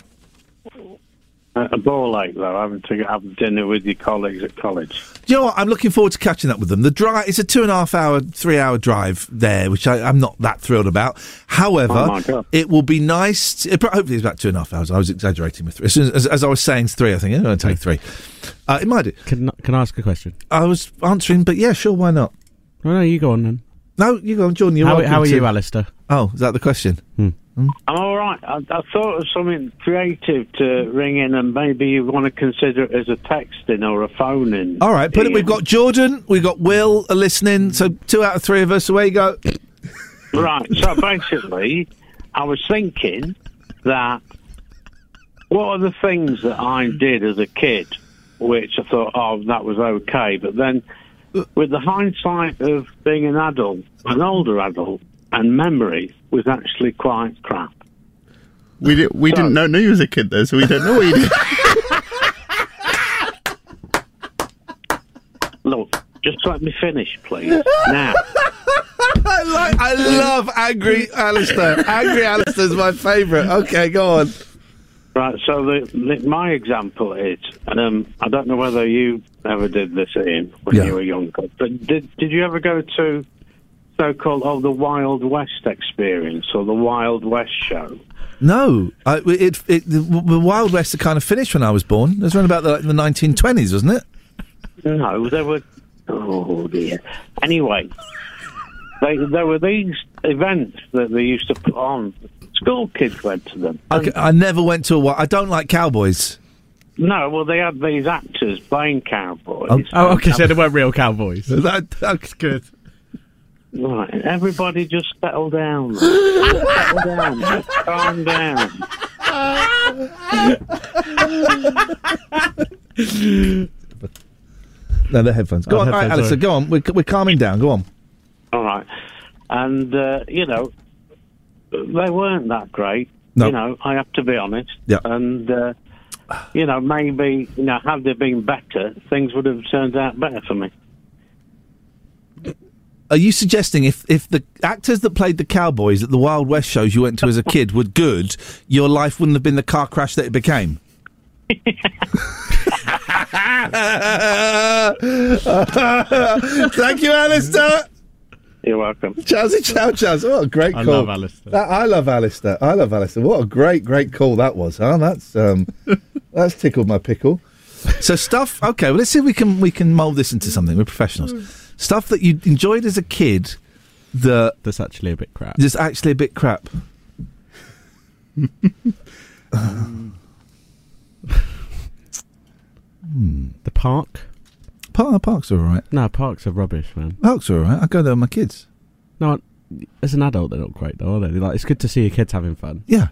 a ball ache though, having to have dinner with your colleagues at college? Do you know what? I'm looking forward to catching up with them. The drive it's a two and a half hour, three hour drive there, which I, I'm not that thrilled about. However, Oh, it will be nice. to- it, hopefully, it's about two and a half hours. I was exaggerating with three. As, soon as, as I was saying, three. I think it's going to take three. Uh, it might do. Can Can I ask a question? I was answering, but yeah, sure, why not? No, no, you go on then. No, you go on, Jordan. You're How, how are to- you, Alistair? Oh, is that the question? I'm all right. I, I thought of something creative to ring in, and maybe you want to consider it as a texting or a phone in. All right, put it. We've got Jordan, we've got Will are listening. So two out of three of us. Away you go. Right. So basically, I was thinking that what are the things that I did as a kid, which I thought, oh, that was okay, but then with the hindsight of being an adult, an older adult, and memory was actually quite crap. We did, we didn't know, know you was a kid though, so we don't know what you did. Look, just let me finish, please. Now. I like. I love angry Alistair. angry Alistair's my favourite. Okay, go on. Right, so the, the, my example is, um, I don't know whether you ever did this, Ian, when Yeah. you were younger, but did did you ever go to so-called oh the Wild West experience or the Wild West show? No, I, it, it, the, the Wild West had kind of finished when I was born. It was around about the, like, the 1920s, wasn't it? No, there were. Oh dear. Anyway, they, there were these events that they used to put on. School kids went to them. Okay, I never went to a. wi- I don't like cowboys. No, well, they had these actors playing cowboys. Oh, Oh, okay, so they weren't real cowboys. That, that's good. Right, everybody just settle down. settle down. Just calm down. No, the headphones. Go Oh, on, all right, headphones, Alistair, go on. We're, we're calming down. Go on. All right. And, uh, you know, they weren't that great. No. You know, I have to be honest. Yeah. And, uh, you know, maybe, you know, had they been better, things would have turned out better for me. Are you suggesting if, if the actors that played the cowboys at the Wild West shows you went to as a kid were good, your life wouldn't have been the car crash that it became? Thank you, Alistair. You're welcome. Chowsy chow chows. What a great I call. love Alistair. That- I love Alistair. I love Alistair. What a great, great call that was, huh? That's um that's tickled my pickle. So stuff okay, well let's see if we can we can mould this into something. We're professionals. Stuff that you enjoyed as a kid that That's actually a bit crap. is actually a bit crap. Hmm. The park? Park, parks are alright. No, parks are rubbish, man. Parks are alright. I go there with my kids. No, as an adult, they're not great, though, are they? Like, it's good to see your kids having fun. Yeah.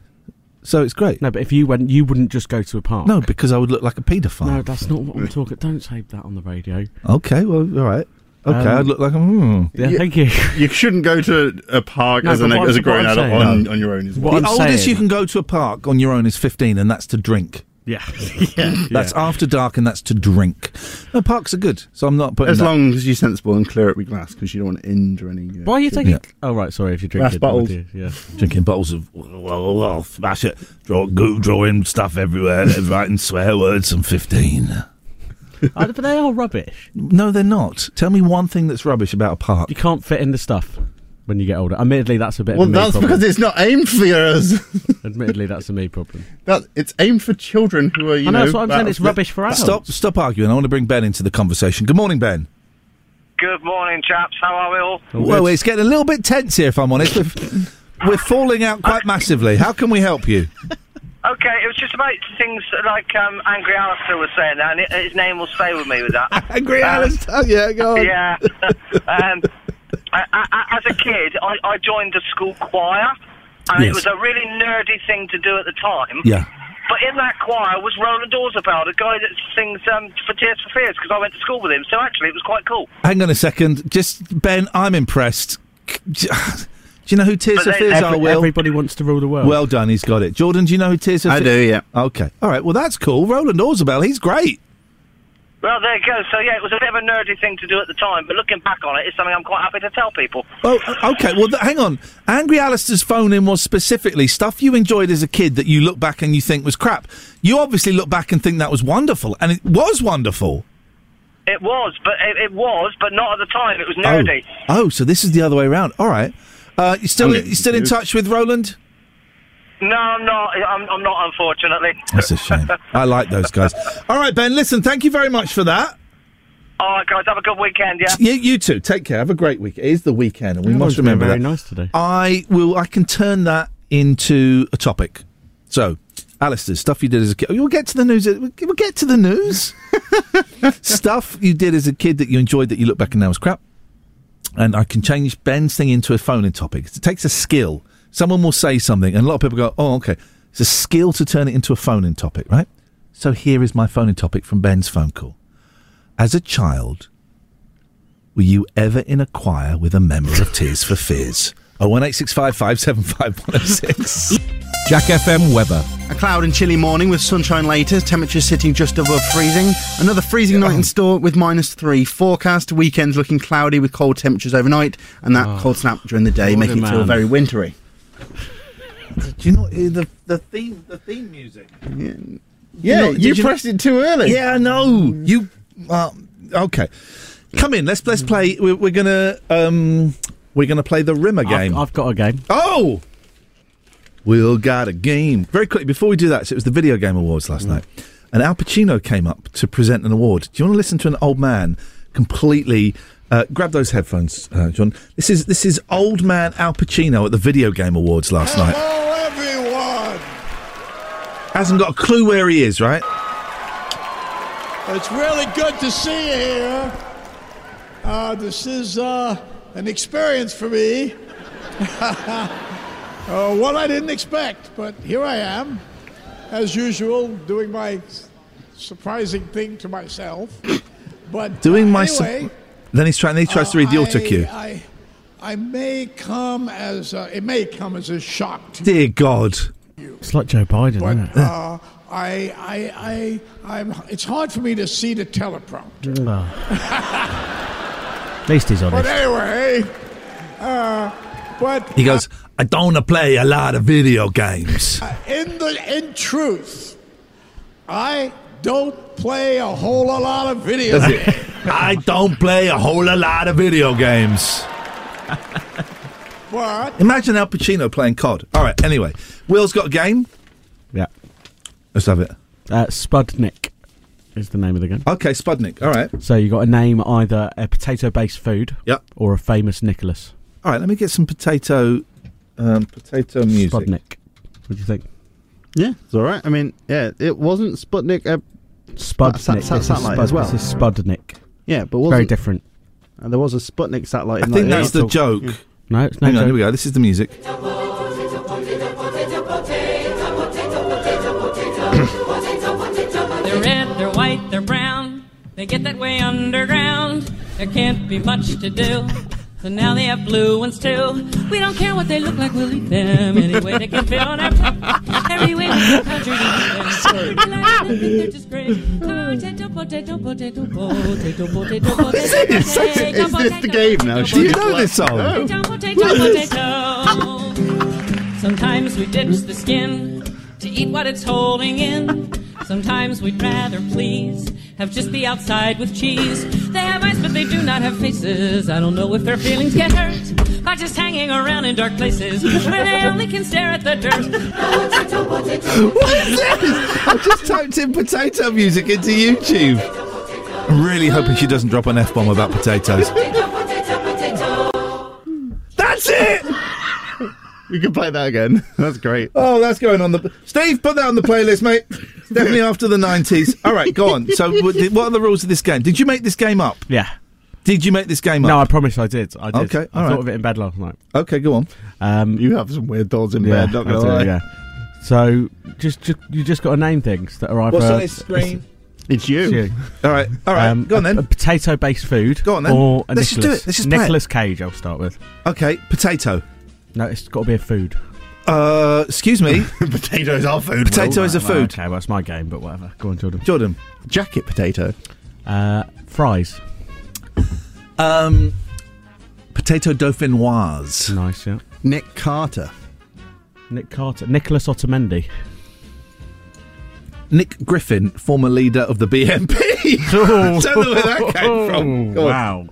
So it's great. No, but if you went, you wouldn't just go to a park. No, because I would look like a paedophile. No, that's not what I'm talking. Don't say that on the radio. Okay, well, all right. Okay, Um, I'd look like a. Mm. Yeah, You- thank you. You shouldn't go to a park No, as, an, what- as a grown adult on, No. on your own as well. What the I'm oldest saying- you can go to a park on your own is 15, and that's to drink. Yeah, yeah. That's after dark, and that's to drink. No, parks are good, so I'm not putting. As that- long as you're sensible and clear up with glass because you don't want to injure any. Uh, Why are you children. taking? Oh, right. Sorry, if you're Glass drinking. bottles. you? Yeah. drinking bottles of well, well, smash it, draw, go, drawing stuff everywhere, writing swear words. I'm 15. Oh, but they are rubbish. No, they're not. Tell me one thing that's rubbish about a park. You can't fit in the stuff. when you get older. Admittedly, that's a bit Well, of a me that's problem. because it's not aimed for yours. Admittedly, that's a me problem. that it's aimed for children who are you I know, know. that's what I'm saying, it's rubbish for adults. Stop, stop arguing. I want to bring Ben into the conversation. Good morning, Ben. Good morning, chaps. How are we all? Well, it's getting a little bit tense here, if I'm honest. We're, we're falling out quite massively. How can we help you? Okay, it was just about things like um, Angry Alistair was saying that, and it, his name will stay with me with that. Angry Alistair, Oh, yeah, go on. Yeah. um, I, I, as a kid, I, I joined the school choir, and Yes. it was a really nerdy thing to do at the time. Yeah. But in that choir was Roland Orzabal, the guy that sings um, for Tears for Fears, because I went to school with him. So actually, it was quite cool. Hang on a second. Just, Ben, I'm impressed. Do you know who Tears But of they- Fears Every- are, Will? Everybody wants to rule the world. Well done, he's got it. Jordan, do you know who Tears of I do, yeah. Okay. All right, well, that's cool. Roland Orzabal, he's great. Well, there you go. So yeah, it was a bit of a nerdy thing to do at the time, but looking back on it, it's something I'm quite happy to tell people. Oh, okay. Well, th- hang on. Angry Alistair's phone in was specifically stuff you enjoyed as a kid that you look back and you think was crap. You obviously look back and think that was wonderful, and it was wonderful. It was, but it, it was, but not at the time. It was oh. nerdy. Oh, so this is the other way around. All right. Uh, you still you still in touch with Roland? No, I'm not. I'm, I'm not, unfortunately. That's a shame. I like those guys. All right, Ben. Listen, thank you very much for that. All right, guys, have a good weekend. Yeah. You, you too. Take care. Have a great week. It is the weekend, and we Everyone's must been remember very that. nice today. I will. I can turn that into a topic. So, Alistair, stuff you did as a kid. We'll get to the news. We'll get to the news. stuff you did as a kid that you enjoyed that you look back and now is crap. And I can change Ben's thing into a phoning topic. It takes a skill. Someone will say something, and a lot of people go, "Oh, okay." It's a skill to turn it into a phoning topic, right? So here is my phoning topic from Ben's phone call. As a child, were you ever in a choir with a member of Tears for Fears? Oh one eight six five five seven five one zero six. Jack FM weather. A cloud and chilly morning with sunshine later, temperatures sitting just above freezing. Another freezing night in store with minus three. Forecast weekends looking cloudy with cold temperatures overnight, and that cold snap during the day, What making a it feel very wintry. Do you not hear the the theme the theme music? Yeah, yeah not- you, did pressed it too early. Yeah, I know. You well, okay. Come in. Let's let's play. We're, we're gonna um we're gonna play the Rimmer game. I've got a game. Oh, we'll got a game. Very quickly before we do that, so it was the Video Game Awards last night, and Al Pacino came up to present an award. Do you want to listen to an old man completely? Uh, grab those headphones, uh, John. This is this is old man Al Pacino at the Video Game Awards last night. everyone. Hasn't got a clue where he is, right? It's really good to see you here. Uh, this is uh, an experience for me. uh, one I didn't expect, but here I am, as usual, doing my surprising thing to myself. But Doing uh, my. su- then he's trying. He tries to read the auto cue. I, I may come as a, it may come as a shock to Dear God. It's like Joe Biden, but isn't it? uh, I, I, I, I'm. It's hard for me to see the teleprompter. At least he's But honest. anyway, uh, but He goes. I don't want to play a lot of video games. in the in truth, I don't play a whole lot of video. Does games. it? I don't play a whole lot of video games. What? Imagine Al Pacino playing COD. All right. Anyway, Will's got a game. Yeah. Let's have it. Uh, Spudnik is the name of the game. Okay, Spudnik. All right. So you got to name either a potato-based food, Yep. or a famous Nicholas. All right. Let me get some potato, um, potato music. Spudnik. What do you think? Yeah, it's all right. I mean, yeah, it wasn't Sputnik. Uh, Spudnik. sat- It's sat- a satellite Spud- as well. It's a Spudnik. Yeah, but Very wasn't, different. uh, there was a Sputnik satellite. I in think like, that's the joke. No, it's no Hang on. Here we go. This is the music. White, they're brown. They get that way underground. There can't be much to do. So now they have blue ones too. We don't care what they look like, we'll eat them anyway. They can fit on our plate. Every way we can to eat them. We like them, think they're just great. Potato, potato, potato, potato, potato, potato, Is this- potato, is this the game now? Do you know this song? Potato, potato, potato. Sometimes we ditch the skin to eat what it's holding in. Sometimes we'd rather please have just the outside with cheese. They have eyes, but they do not have faces. I don't know if their feelings get hurt by just hanging around in dark places where they only can stare at the dirt. what is this? I just typed in potato music into YouTube. I'm really hoping she doesn't drop an F bomb about potatoes. We can play that again. That's great. Oh, that's going on the. Steve, put that on the playlist, mate. It's definitely after the 90s. All right, go on. So, what are the rules of this game? Did you make this game up? Yeah. Did you make this game No, I up? promise I did. I did. Okay, I all thought right. of it in bed last night. Okay, go on. Um, you have some weird thoughts in yeah, bed, not gonna do, lie. Yeah. So just, just you just got to name things that are either. What's on this screen? It's you. It's All right, all right. Um, go on then. A potato-based food. Go on then. Or a Let's just do it. Let's just play it. Nicholas Cage. I'll start with. Okay, potato. No, it's got to be a food. Uh, excuse me. Potatoes are food. Potato is a food. okay, well, it's my game, but whatever. Go on, Jordan. Jordan. Jacket potato. Uh, fries. Um, potato dauphinoise. Nice, yeah. Nick Carter. Nick Carter. Nicholas Otamendi. Nick Griffin, former leader of the BNP. Don't know where that came from. Go on. Wow.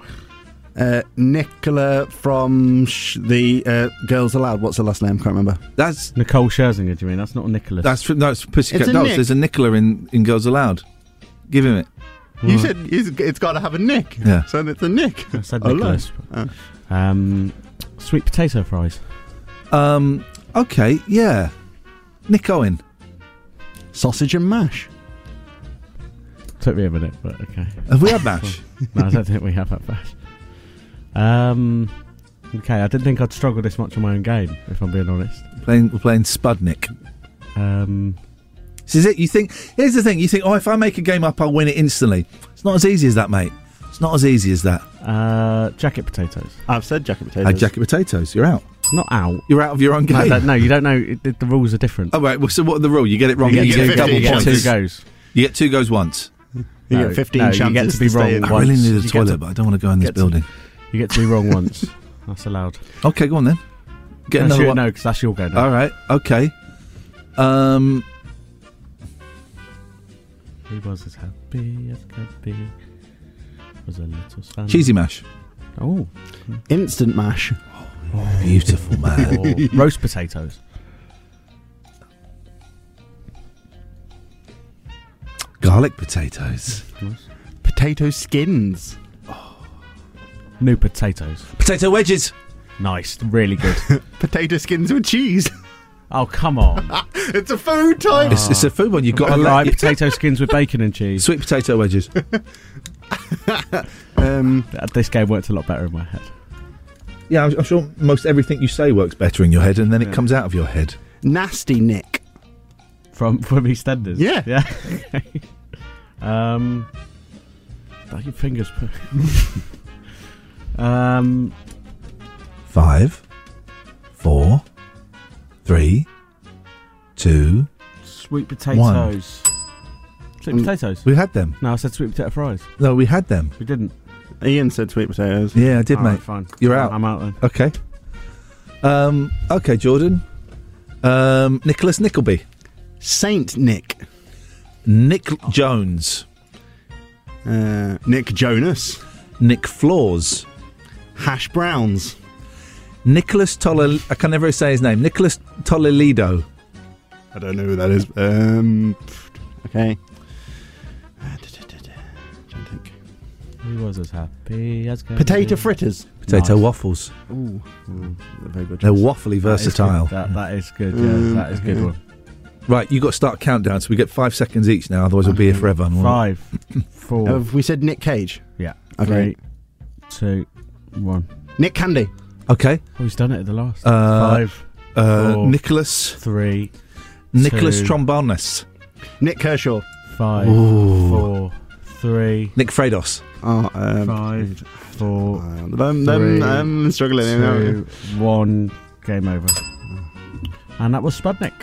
Uh, Nicola from sh- the uh, Girls Aloud. What's the last name? I Can't remember. That's Nicole Scherzinger, do you mean? That's not a Nicholas. that's no, it's Pussycat It's a Dolls. Nick. There's a Nicola in, in Girls Aloud. Give him it. You said it's, it's got to have a Nick. Yeah. So it's a Nick. I said Oh, Nicholas. no. Um, sweet potato fries. Um, okay, yeah. Nick Owen. Sausage and mash. Took me a minute, but okay. Have we had mash? no, I don't think we have that fast. Um, okay, I didn't think I'd struggle this much on my own game, if I'm being honest. Playing, we're playing Spudnik. Um, This is it. You think? Here's the thing. You think, oh, if I make a game up, I'll win it instantly. It's not as easy as that, mate. It's not as easy as that. uh, jacket potatoes. I've said jacket potatoes. Had jacket potatoes. You're out. Not out. You're out of your own game. that- no, you don't know. It, the, the rules are different. Oh right. Well, so what are the rule? You get it wrong. You You, get get, two- double you get two goes. You get two goes once. You No, get 15 no, you chances get to be stay wrong in. I once. really need You the toilet, to- but I don't want to go in this get to- building. You get to be wrong once. That's allowed. Okay, go on then. Get No, another shoot, one. no, because that's your go now. All right. Okay. Um. He was as happy as could be. Was a little sun. Cheesy mash. Oh, Instant mash. Oh, Beautiful man. or roast potatoes. Garlic potatoes. Potato skins. New potatoes. Potato wedges. Nice, really good. Potato skins with cheese. oh come on! it's a food type. It's, it's a food one. You've got to like let potato skins with bacon and cheese. sweet potato wedges. Um, This game worked a lot better in my head. yeah, I'm, I'm sure most everything you say works better in your head, and then it comes out of your head. nasty Nick. From from EastEnders. Yeah. yeah. Okay. um, your fingers. Um, Five, four, three, two. sweet potatoes. Sweet Mm. potatoes. We had them. No, I said sweet potato fries. No, we had them. We didn't. Ian said sweet potatoes. Yeah, I did, All right, mate. fine. You're out. I'm out then. Okay. Um. Okay, Jordan. Um. Nicholas Nickleby. Saint Nick. Nick Jones. Uh, Nick Jonas. Nick Flaws. Hash browns. Nicholas Tolle. I can never say his name. Nicholas Tollelido. I don't know who that is. Um, okay. Trying to think. He was as happy as could Potato be. fritters. Potato Nice. waffles. Ooh, Ooh, very good. They're choice. waffly That is good. versatile. That, that is good. Yeah, Mm, that is a good one. Right, you've got to start countdown, so we get five seconds each now. Otherwise, we'll be here forever. and we'll- Five, four. Have we said Nick Cage? yeah. Okay. Three, two, one. Nick Candy. Okay. Oh, he's done it at the last. Uh, Five, Uh, Four. Nicholas. three, Nicholas two, Trombonus. Nik Kershaw. five, Ooh. four, three, Nick Fredos. Oh, um, five, four, um, them, them, three, I'm struggling. you know. two, one. Game over. And that was Spudnik.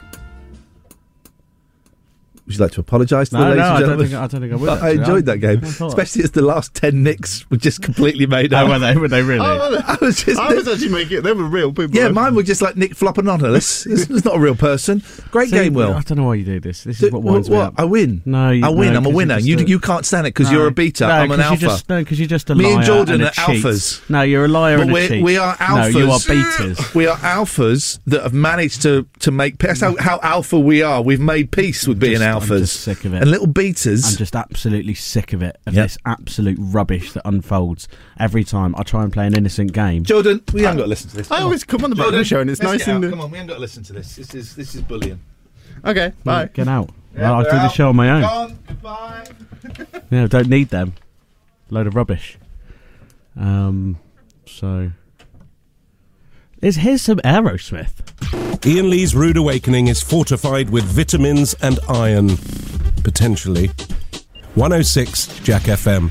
Would you like to apologise to No, the ladies no, and I don't gentlemen? think- I don't think I would, I actually. enjoyed that game, especially as the last ten nicks were just completely made Oh, up. were they? Were they really? Oh, well, I was just. I was actually making it. They were real people. yeah, mine were just like Nick Flop Anonymous. it's, it's not a real person. Great See, game, Will. I don't know why you do this. This Do- is what winds what, me what? up. I win. No, you, I win. no, I'm a winner. you're You can't stand it because No. you're a beta. No, I'm an 'cause alpha. You're just, no, because you're just a Me liar and Jordan and are cheat. alphas. No, you're a liar But and a we're, cheat. we are alphas. No, you are beaters. We are alphas that have managed to to make. That's how, how alpha we are. We've made peace with being Just- I'm just sick of it. And little beaters. I'm just absolutely sick of it. Of Yep. this absolute rubbish that unfolds every time I try and play an innocent game. Jordan, we haven't got to listen to this. I always come on the back of the show and it's nice get and. out. Come on, we haven't got to listen to this. This is this is bullying. Okay, bye. Get out. Yeah, I'll we're do the show on my own. Gone. Goodbye. Yeah, don't need them. Load of rubbish. Um, so is here's some Aerosmith. Ian Lee's Rude Awakening is fortified with vitamins and iron. Potentially. 106 Jack FM.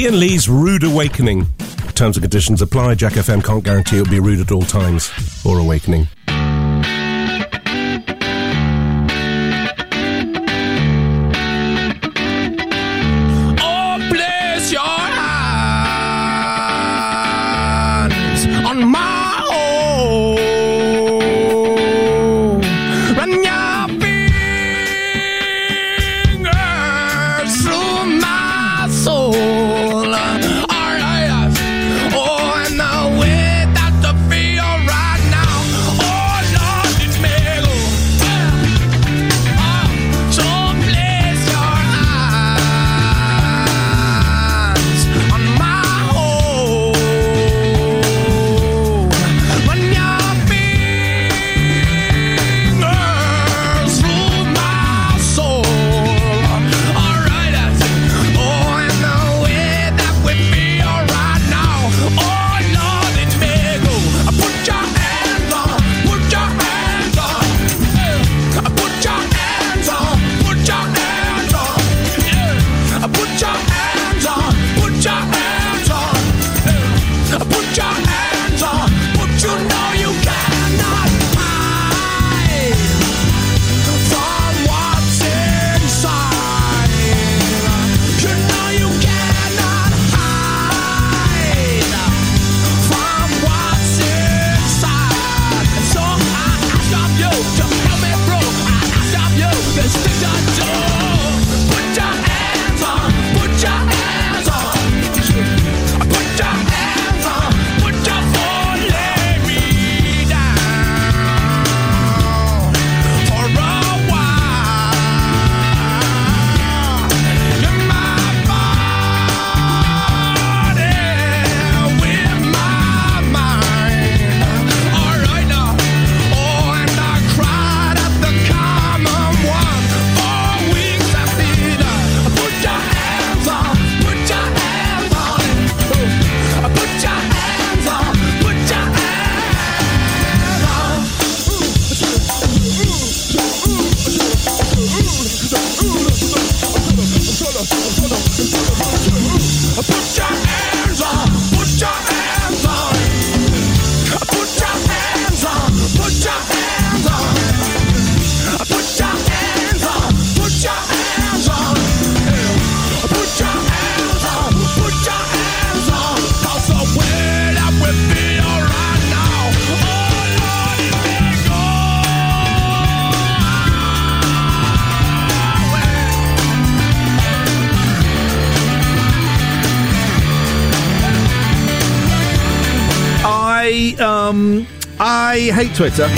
Ian Lee's Rude Awakening. Terms and conditions apply. Jack FM can't guarantee it'll be rude at all times or awakening. Twitter.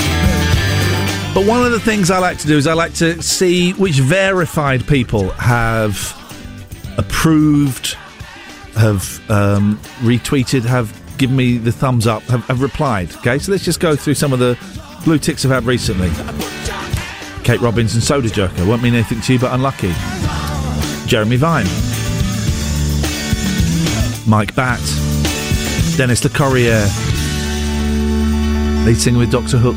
But one of the things I like to do is I like to see which verified people have approved, have um, retweeted, have given me the thumbs up, have, have replied. Okay, so let's just go through some of the blue ticks I've had recently. Kate Robbins and Soda Jerker won't mean anything to you, but unlucky. Jeremy Vine, Mike Batt, Dennis Locorriere, lead singer with Doctor Hook,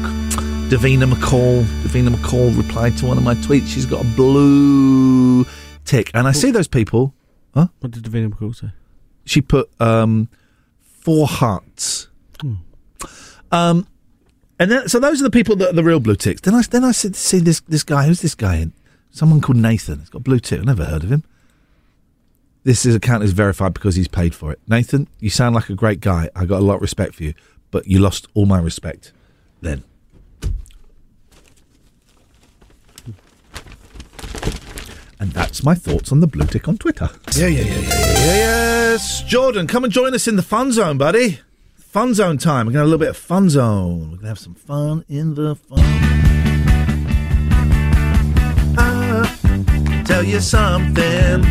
Davina McCall. Davina McCall replied to one of my tweets. She's got a blue tick, and I see those people. Huh? What did Davina McCall say? She put um, four hearts. Um, and then, so those are the people that are the real blue ticks. Then I then I see, see this this guy. Who's this guy? Someone called Nathan. He's got a blue tick. I've never heard of him. This is account is verified because he's paid for it. Nathan, you sound like a great guy. I got a lot of respect for you, but you lost all my respect then. And that's my thoughts on the blue tick on Twitter. Yeah, yeah, yeah, yeah, yeah. Yes, Jordan, come and join us in the fun zone, buddy. Fun zone time. We're gonna have a little bit of fun zone. We're gonna have some fun in the fun. Tell you something.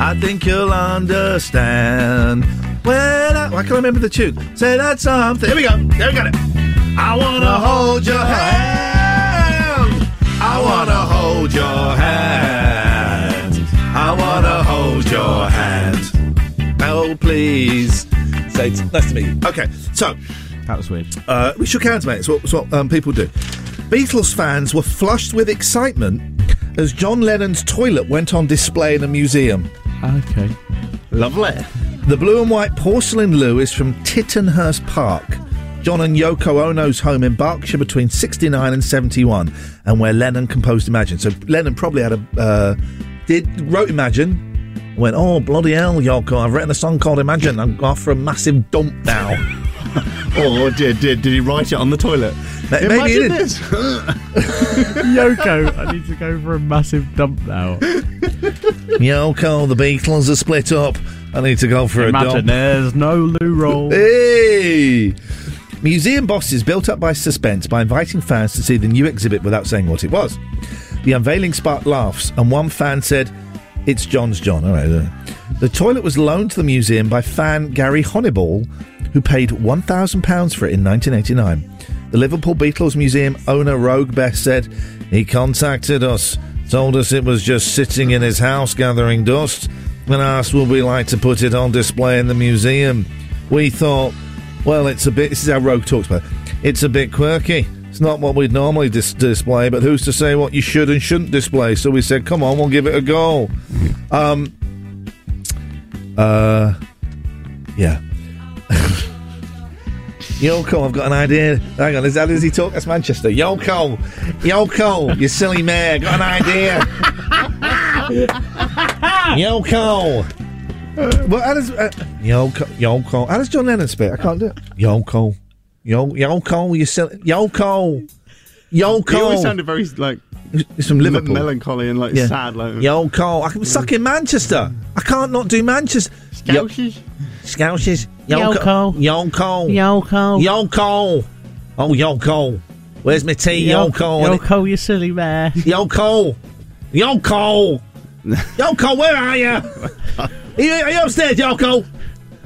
I think you'll understand. When I, why can't remember the tune? Say that something. Here we go. There we got it. I wanna hold your hand. I wanna hold your hand. I wanna hold your hand. Oh, please. Say it's nice to meet you. Okay, so. That was weird. Uh, we shook hands, mate. It's what, it's what um, people do. Beatles fans were flushed with excitement as John Lennon's toilet went on display in a museum. Okay. Lovely. The blue and white porcelain loo is from Tittenhurst Park, John and Yoko Ono's home in Berkshire between 69 and 71, and where Lennon composed Imagine. So Lennon probably had a uh, did wrote Imagine, went oh bloody hell Yoko, I've written a song called Imagine. I'm off for a massive dump now. or did, did did he write it on the toilet? Ma- maybe he Imagine did. this. Yoko, I need to go for a massive dump now. Yoko, the Beatles are split up. I need to go for a Imagine dump. there's no loo roll. Hey! Museum bosses built up by suspense by inviting fans to see the new exhibit without saying what it was. The unveiling sparked laughs, and one fan said, It's John's John. All right. uh. The toilet was loaned to the museum by fan Gary Honeyball, who paid £1,000 for it in 1989. The Liverpool Beatles Museum owner Roag Best said, He contacted us, told us it was just sitting in his house gathering dust, and asked would we like to put it on display in the museum. We thought, well, it's a bit. This is how Roag talks about it. It's a bit quirky. It's not what we'd normally dis- display, but who's to say what you should and shouldn't display? So we said, come on, we'll give it a go. Um. Uh. Yeah. Yoko, I've got an idea. Hang on, is that he talk? That's Manchester. Yoko, Yoko, you silly mare, got an idea. Yoko. Well, how does uh, Yoko? Yoko. How does John Lennon spit? I can't do it. Yoko. Yo, Yoko. You silly Yoko. Yoko. He always sounded very like It's from Liverpool. melancholy and like Yeah. sad. Like Yoko. I can suck in Manchester. I can't not do Manchester. Scoushes. Scoushes. Yoko. Yoko. Yoko. Yoko. Oh, Yoko. Where's my tea, Yoko? Yoko, you silly bear. Yoko. Yoko. Yoko, where are you? Are you, are you upstairs, Yoko?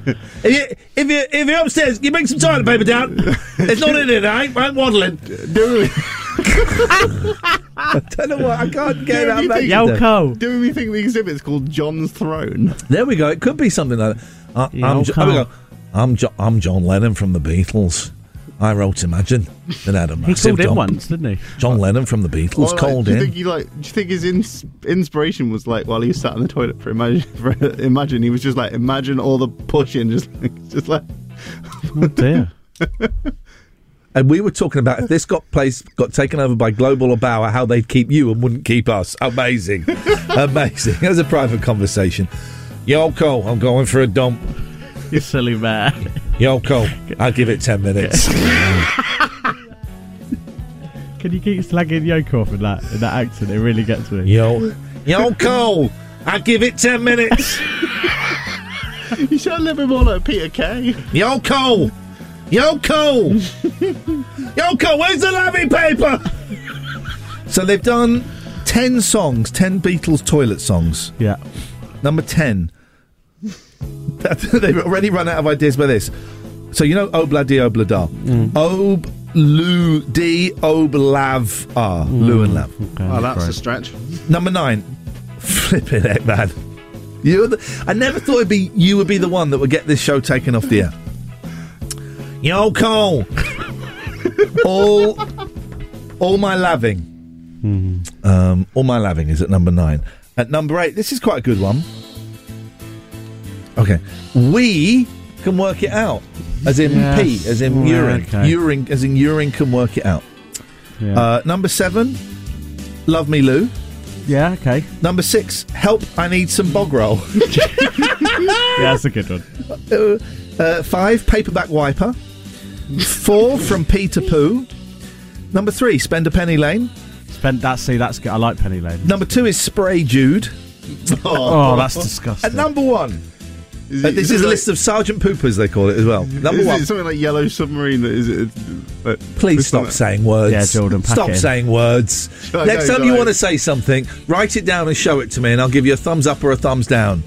If you if you if you're upstairs, you bring some toilet paper down. There's not in it. I ain't, I ain't waddling. Do I don't know what I can't get Do out we of think- Manchester. Do we think the exhibit's called John's Throne? There we go. It could be something like that. I, I'm, Yoko. jo- we go. I'm, jo- I'm John Lennon from the Beatles. I wrote Imagine. Then had a He massive called in dump. once, didn't he? John Lennon from the Beatles Or, like, called do you in. think he like? Do you think his ins- inspiration was like while he was sat in the toilet for imagine? For imagine he was just like imagine all the pushing, just like, just like. Oh dear. And we were talking about if this got place got taken over by Global or Bauer, how they'd keep you and wouldn't keep us. Amazing, amazing. It was a private conversation. Yo, Yoko, I'm going for a dump. You silly bear. Yoko, I'll give it ten minutes. Can you keep slagging Yoko off in that in that accent? It really gets me. Yo, Yoko, I'll give it ten minutes. you should a little bit more like Peter Kay. Yoko, Yoko, Yoko, where's the lavy paper? So they've done ten songs, ten Beatles toilet songs. Yeah. Number ten. they've already run out of ideas by this. So you know Obla di Obla da. Ob Lu di Oblav ah. Lu and Lav. Oh, that's a stretch. Number nine. Flipping heck, man. You, the, I never thought it'd be you would be the one that would get this show taken off the air. Yo, Cole. all, all my laving. Um, all my laving is at number nine. At number eight, this is quite a good one. Okay, we can work it out, as in Yes. pee, as in Yeah, urine, okay. urine, as in urine can work it out. Yeah. Uh, number seven, love me, Lou. Yeah, okay. Number six, help, I need some bog roll. Yeah, that's a good one. Uh, uh, five, paperback wiper. Four, from P to Poo. Number three, spend a penny lane. Spend that. See, that's good. I like Penny Lane. Number two is spray Jude. Oh, that's disgusting. At number one, Is uh, it- this is is a like- list of Sergeant Poopers, they call it as well. Number is one, it something like Yellow Submarine? That is it? But please stop saying words. Yeah, Jordan, pack Stop in. saying words. Shall I Next go, time you want to say something, write it down and show it to me, and I'll give you a thumbs up or a thumbs down.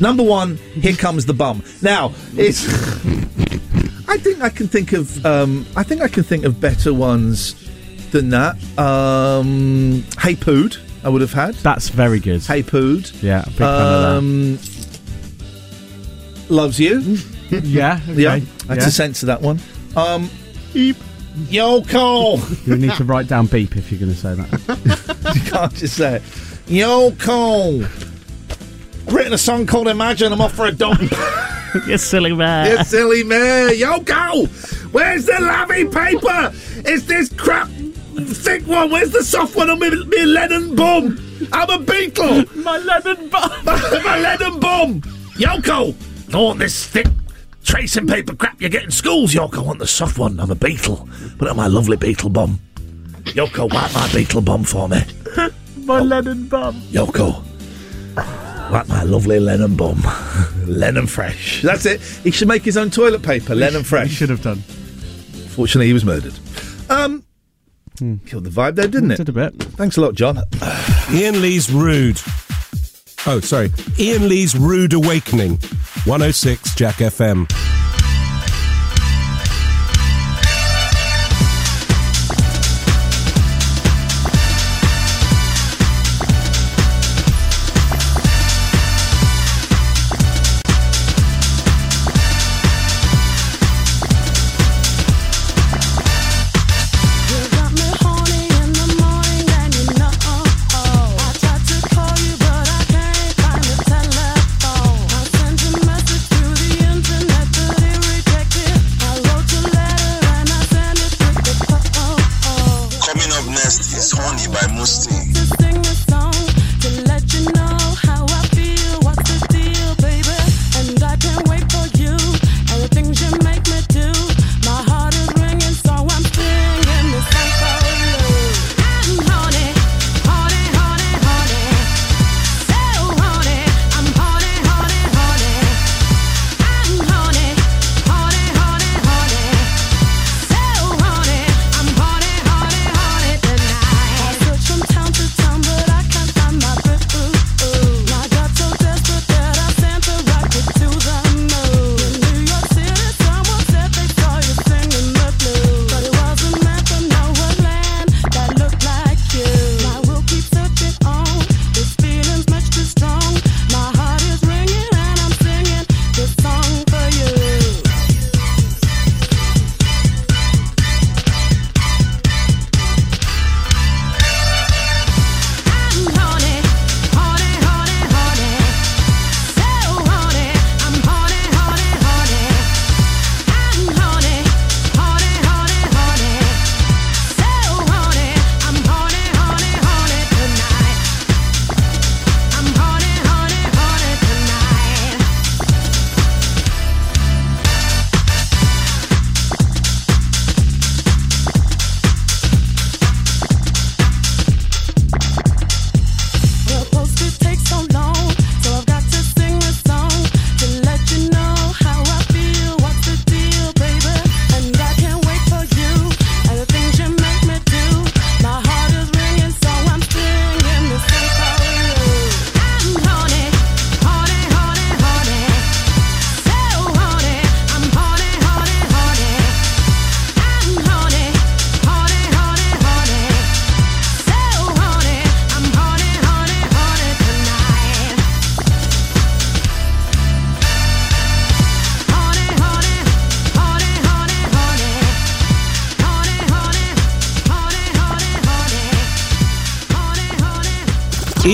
Number one, here comes the bum. Now, it's. I think I can think of. Um, I think I can think of better ones than that. Um, hey Pood, I would have had. That's very good. Hey Pood. Yeah, big fan of Um, loves you. Yeah, okay. Yeah, I had yeah. to censor that one. Um, Yo, Cole. You need to write down beep if you're going to say that. you can't just say it. Yo, Cole. written a song called Imagine. I'm off for a dump. you silly man. you silly man. Yoko, where's the lavvy paper? It's this crap thick one. Where's the soft one on me, me Lennon bum? I'm a beetle. My Lennon bum. my Lennon bum. Yoko, I want this thick tracing paper crap you get in schools, Yoko. I want the soft one. I'm a beetle. Put it on my lovely beetle bum. Yoko, wipe my beetle bum for me. My Lennon bum. Yoko. Like my lovely Lennon bum. Lennon Fresh. That's it. He should make his own toilet paper. Lennon Fresh. He should have done. Fortunately, he was murdered. Um, killed the vibe there, didn't it? Did a bit. Thanks a lot, John. Ian Lee's Rude. Oh, sorry. Ian Lee's Rude Awakening. 106 Jack FM.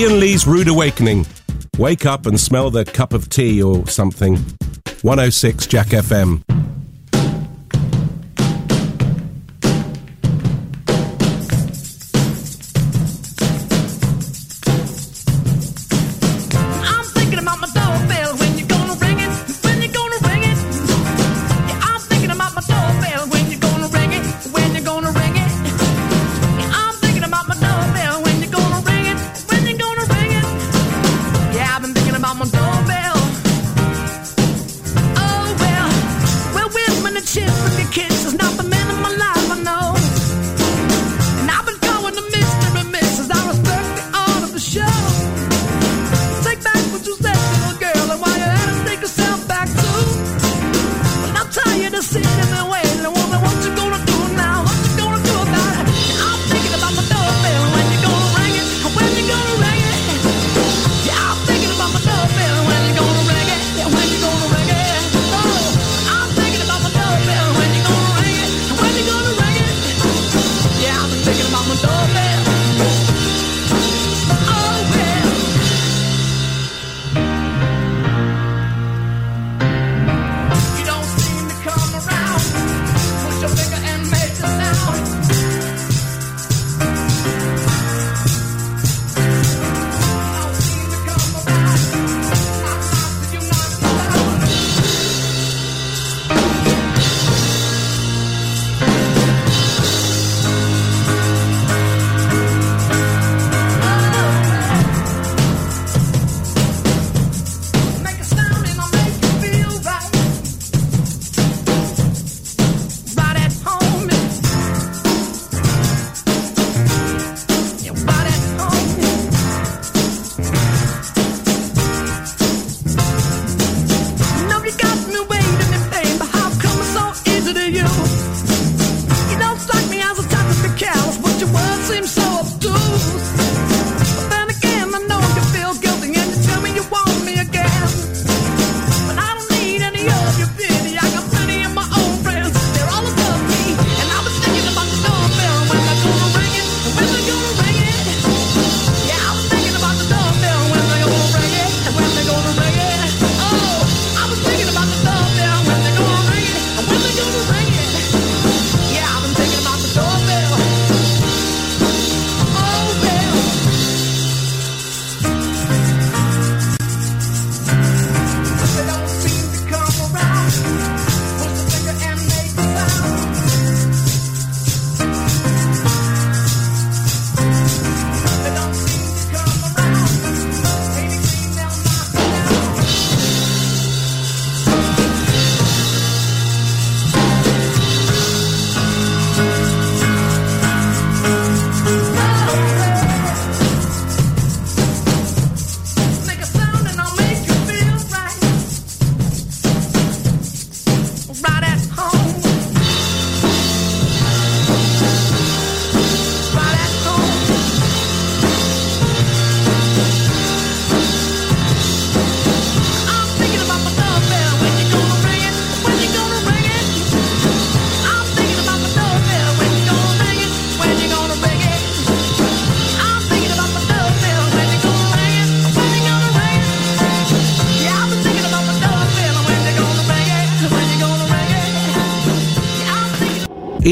Ian Lee's Rude Awakening. Wake up and smell the cup of tea or something. 106 Jack FM.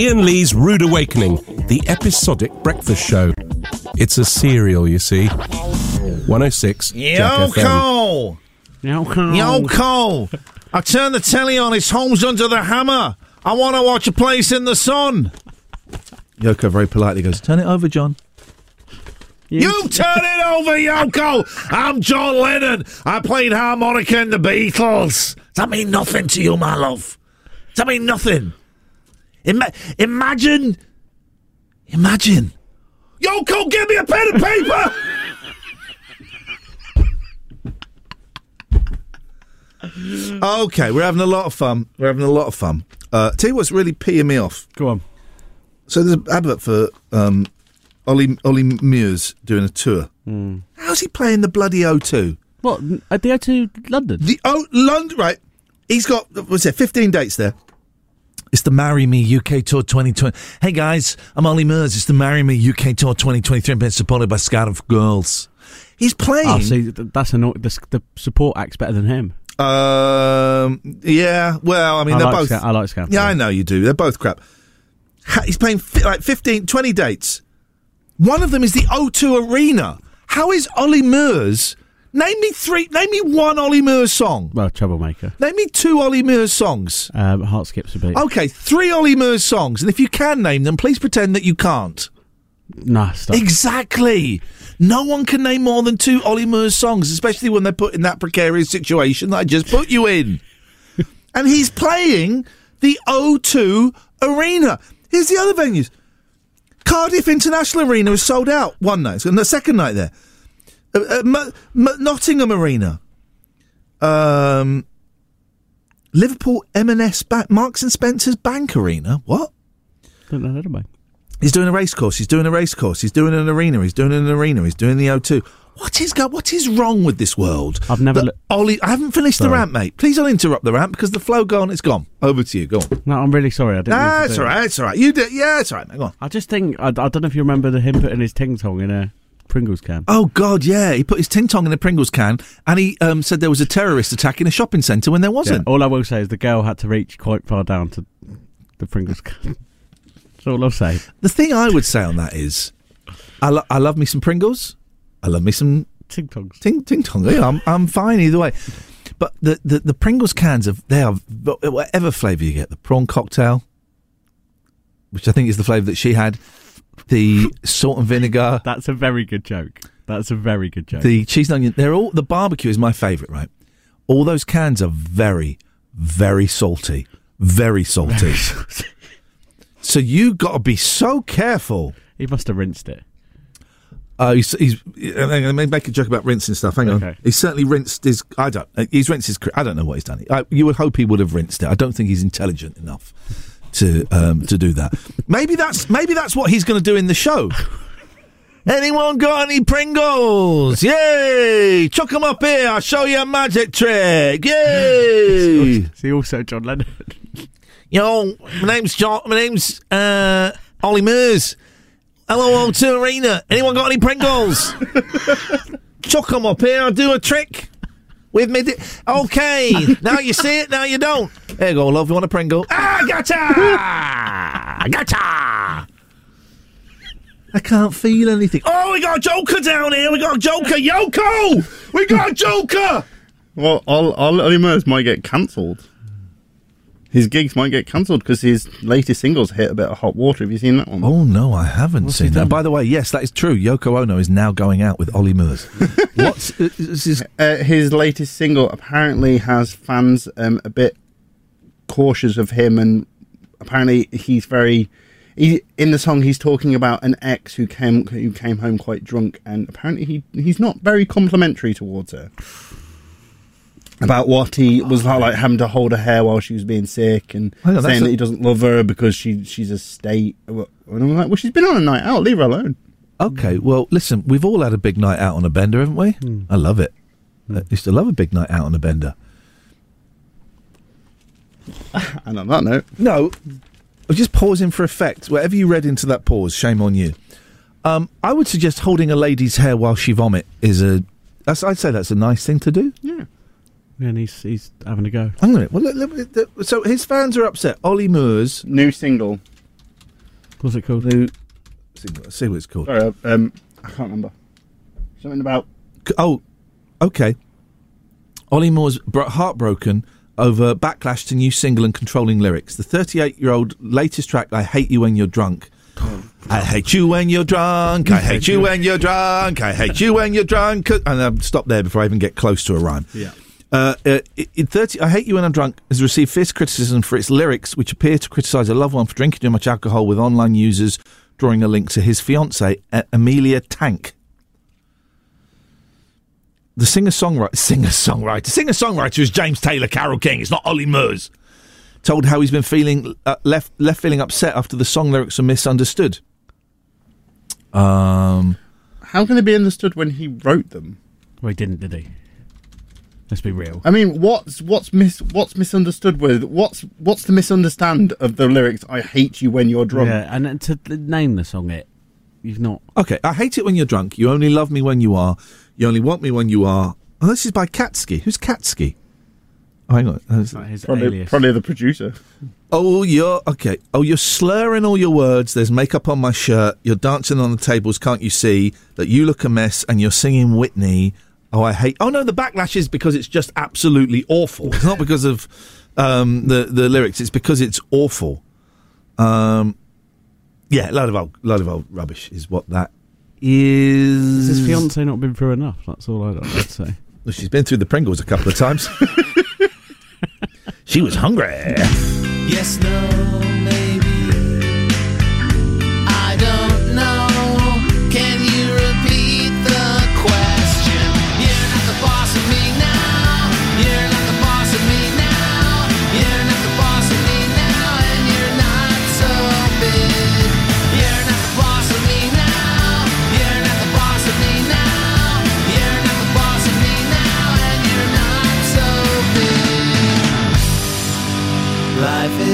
Ian Lee's Rude Awakening, the episodic breakfast show. It's a serial, you see. 106 Jack FM. Yoko! Yoko! Yoko! I turned the telly on. It's Homes under the hammer. I want to watch a place in the sun. Yoko very politely goes, Turn it over, John. You turn it over, Yoko! I'm John Lennon. I played harmonica in the Beatles. Does that mean nothing to you, my love? Does that mean nothing? Ima- imagine. Imagine. Yoko, give me a pen and paper! okay, we're having a lot of fun. We're having a lot of fun. Uh, tell you what's really peeing me off. Go on. So there's an advert for um, Ollie Ollie Murs doing a tour. Hmm. How's he playing the bloody O2? What at the O2 London? The O London, right? He's got what's it? Fifteen dates there. It's the Marry Me UK Tour 2020. Hey guys, I'm Ollie Murs. It's the Marry Me UK Tour 2023. I'm being supported by Scarlet Girls. He's playing. Oh, see, that's anno- the, the support act's better than him. Um, yeah. Well, I mean, I they're like both. Sca- I like Scamper. Yeah, I know you do. They're both crap. He's playing fi- like 15, 20 dates. One of them is the O2 Arena. How is Ollie Murs? Name me three. Name me one Ollie Murs song. Well, Troublemaker. Name me two Ollie Murs songs. Um, Heart skips a beat. Okay, three Ollie Murs songs, and if you can name them, please pretend that you can't. Nah, stop. Exactly. No one can name more than two Ollie Murs songs, especially when they're put in that precarious situation that I just put you in. and he's playing the O2 Arena. Here's the other venues. Cardiff International Arena is sold out one night, and the second night there. Uh, uh, M- M- Nottingham Arena. Um, Liverpool M&S Marks and Spencer's Bank Arena. What? Don't know that about. He's doing a race course. He's doing a race course. He's doing an arena. He's doing an arena. He's doing the O2. What is go? What is wrong with this world? I've never look- Ollie, I haven't finished the Sorry. rant, mate. Please don't interrupt the rant because the flow gone. It's gone. Over to you. Go on. No, I'm really sorry. I didn't. Nah, it's all right. It's all right. You did. Yeah, it's all right. Mate. Go on. I just think I, I don't know if you remember the him putting his ting tong in a Pringles can. Oh God, yeah. He put his ting tong in a Pringles can, and he um, said there was a terrorist attack in a shopping centre when there wasn't. all I will say is the girl had to reach quite far down to the Pringles can. That's all I'll say. The thing I would say on that is, I, lo- I love me some Pringles. I love me some ting tongs. Ting ting tongs. Yeah, I'm I'm fine either way. But the, the, the Pringles cans of they are whatever flavour you get. The prawn cocktail, which I think is the flavour that she had. The salt and vinegar. That's a very good joke. That's a very good joke. The cheese and onion. They're all the barbecue is my favourite. Right. All those cans are very very salty. Very salty. so you got to be so careful. He must have rinsed it. Uh, he's, he's, going to make a joke about rinsing stuff. Hang on. Okay. He's certainly rinsed his. I don't. uh, He's rinsed his. I don't know what he's done. I, you would hope he would have rinsed it. I don't think he's intelligent enough to um, to do that. Maybe that's maybe that's what he's going to do in the show. Anyone got any Pringles? Yay! Chuck them up here. I'll show you a magic trick. Yay! Is he also John Lennon? Yo, my name's John. My name's uh, Ollie Murs. Hello, O2 Arena. Anyone got any Pringles? Chuck them up here. I'll do a trick with me. Di- okay, now you see it. Now you don't. There you go, love. You want a Pringle? Ah, gotcha! gotcha! I can't feel anything. Oh, we got a Joker down here. We got a Joker. Yoko! We got a Joker! Well, all, all Ollie Murs might get cancelled. His gigs might get cancelled because his latest singles hit a bit of hot water. Have you seen that one? Oh no, I haven't What's seen that. done? By the way, yes, that is true. Yoko Ono is now going out with Ollie Murs. What's uh, is his Uh, his latest single apparently has fans um, a bit cautious of him, and apparently he's very. He, in the song, he's talking about an ex who came who came home quite drunk, and apparently he he's not very complimentary towards her. About what he was like, like having to hold her hair while she was being sick, and oh, Hang saying that he doesn't love her because she she's a state. And I'm like, well, she's been on a night out. Leave her alone. Okay, well, listen, we've all had a big night out on a bender, haven't we? Hmm. I love it. Hmm. I used to love a big night out on a bender. And on that note, No, I was just pausing for effect. Whatever you read into that pause, shame on you. Um, I would suggest holding a lady's hair while she vomit is a. That's, I'd say that's a nice thing to do. Yeah. And he's he's having a go. I'm gonna. Well, look, look, look, so his fans are upset. Ollie Murs new single. What's it called? New. See, see what it's called. Sorry, um, I can't remember. Something about. Oh, okay. Ollie Murs heartbroken over backlash to new single and controlling lyrics. The 38 year old latest track, I Hate You When You're Drunk. I hate you when you're drunk. I hate you when you're drunk. I hate you when you're drunk. And I'll stop there before I even get close to a rhyme. Yeah. Uh, uh, in 30, I Hate You When I'm Drunk has received fierce criticism for its lyrics, which appear to criticise a loved one for drinking too much alcohol, with online users drawing a link to his fiancée, Amelia Tank. The singer songwriter, singer songwriter, singer songwriter is James Taylor Carole King. It's not Ollie Murs. Told how he's been feeling uh, left left feeling upset after the song lyrics are misunderstood. Um, How can they be understood when he wrote them? Well, he didn't, did he? Let's be real. I mean, what's what's mis what's misunderstood with what's what's the misunderstand of the lyrics? I hate you when you're drunk. Yeah, and to name the song it, you've not. Okay, I hate it when you're drunk. You only love me when you are. You only want me when you are. Oh, this is by Katsky. Who's Katsky? Oh, hang on. That's- Probably, probably the producer. Oh, you're okay. Oh, you're slurring all your words. There's makeup on my shirt. You're dancing on the tables. Can't you see that you look a mess? And you're singing Whitney. Oh, I hate. Oh no, the backlash is because it's just absolutely awful. It's not because of um, the the lyrics. It's because it's awful. Um, yeah, load of old, load of old rubbish is what that is. Has his fiance not been through enough? That's all I'd, I'd say. Well, she's been through the Pringles a couple of times. she was hungry. Yes, no,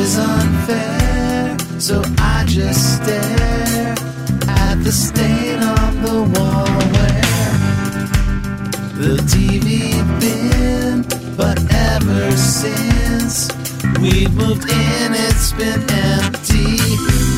is unfair, so I just stare at the stain on the wall where the TV been. But ever since we've moved in, it's been empty.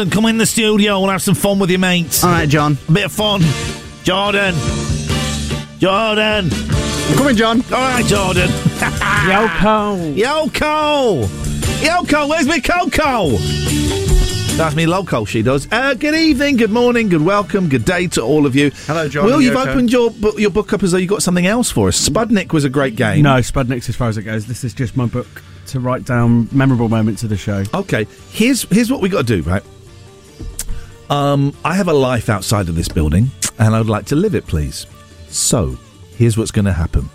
Jordan, come in the studio. We'll have some fun with your mates. All right, John. A bit of fun. Jordan. Jordan. I'm coming, John. All right, Jordan. Yoko. Yoko. Yoko, where's my Coco? That's me, local. She does. Uh, good evening, good morning, good welcome, good day to all of you. Hello, John Will, you've Yoko. opened your bu- your book up as though you got something else for us. Spudnik was a great game. No, Spudnik's as far as it goes. This is just my book to write down memorable moments of the show. Okay, here's here's what we got to do, right? Um, I have a life outside of this building, and I'd like to live it, please. So, here's what's going to happen.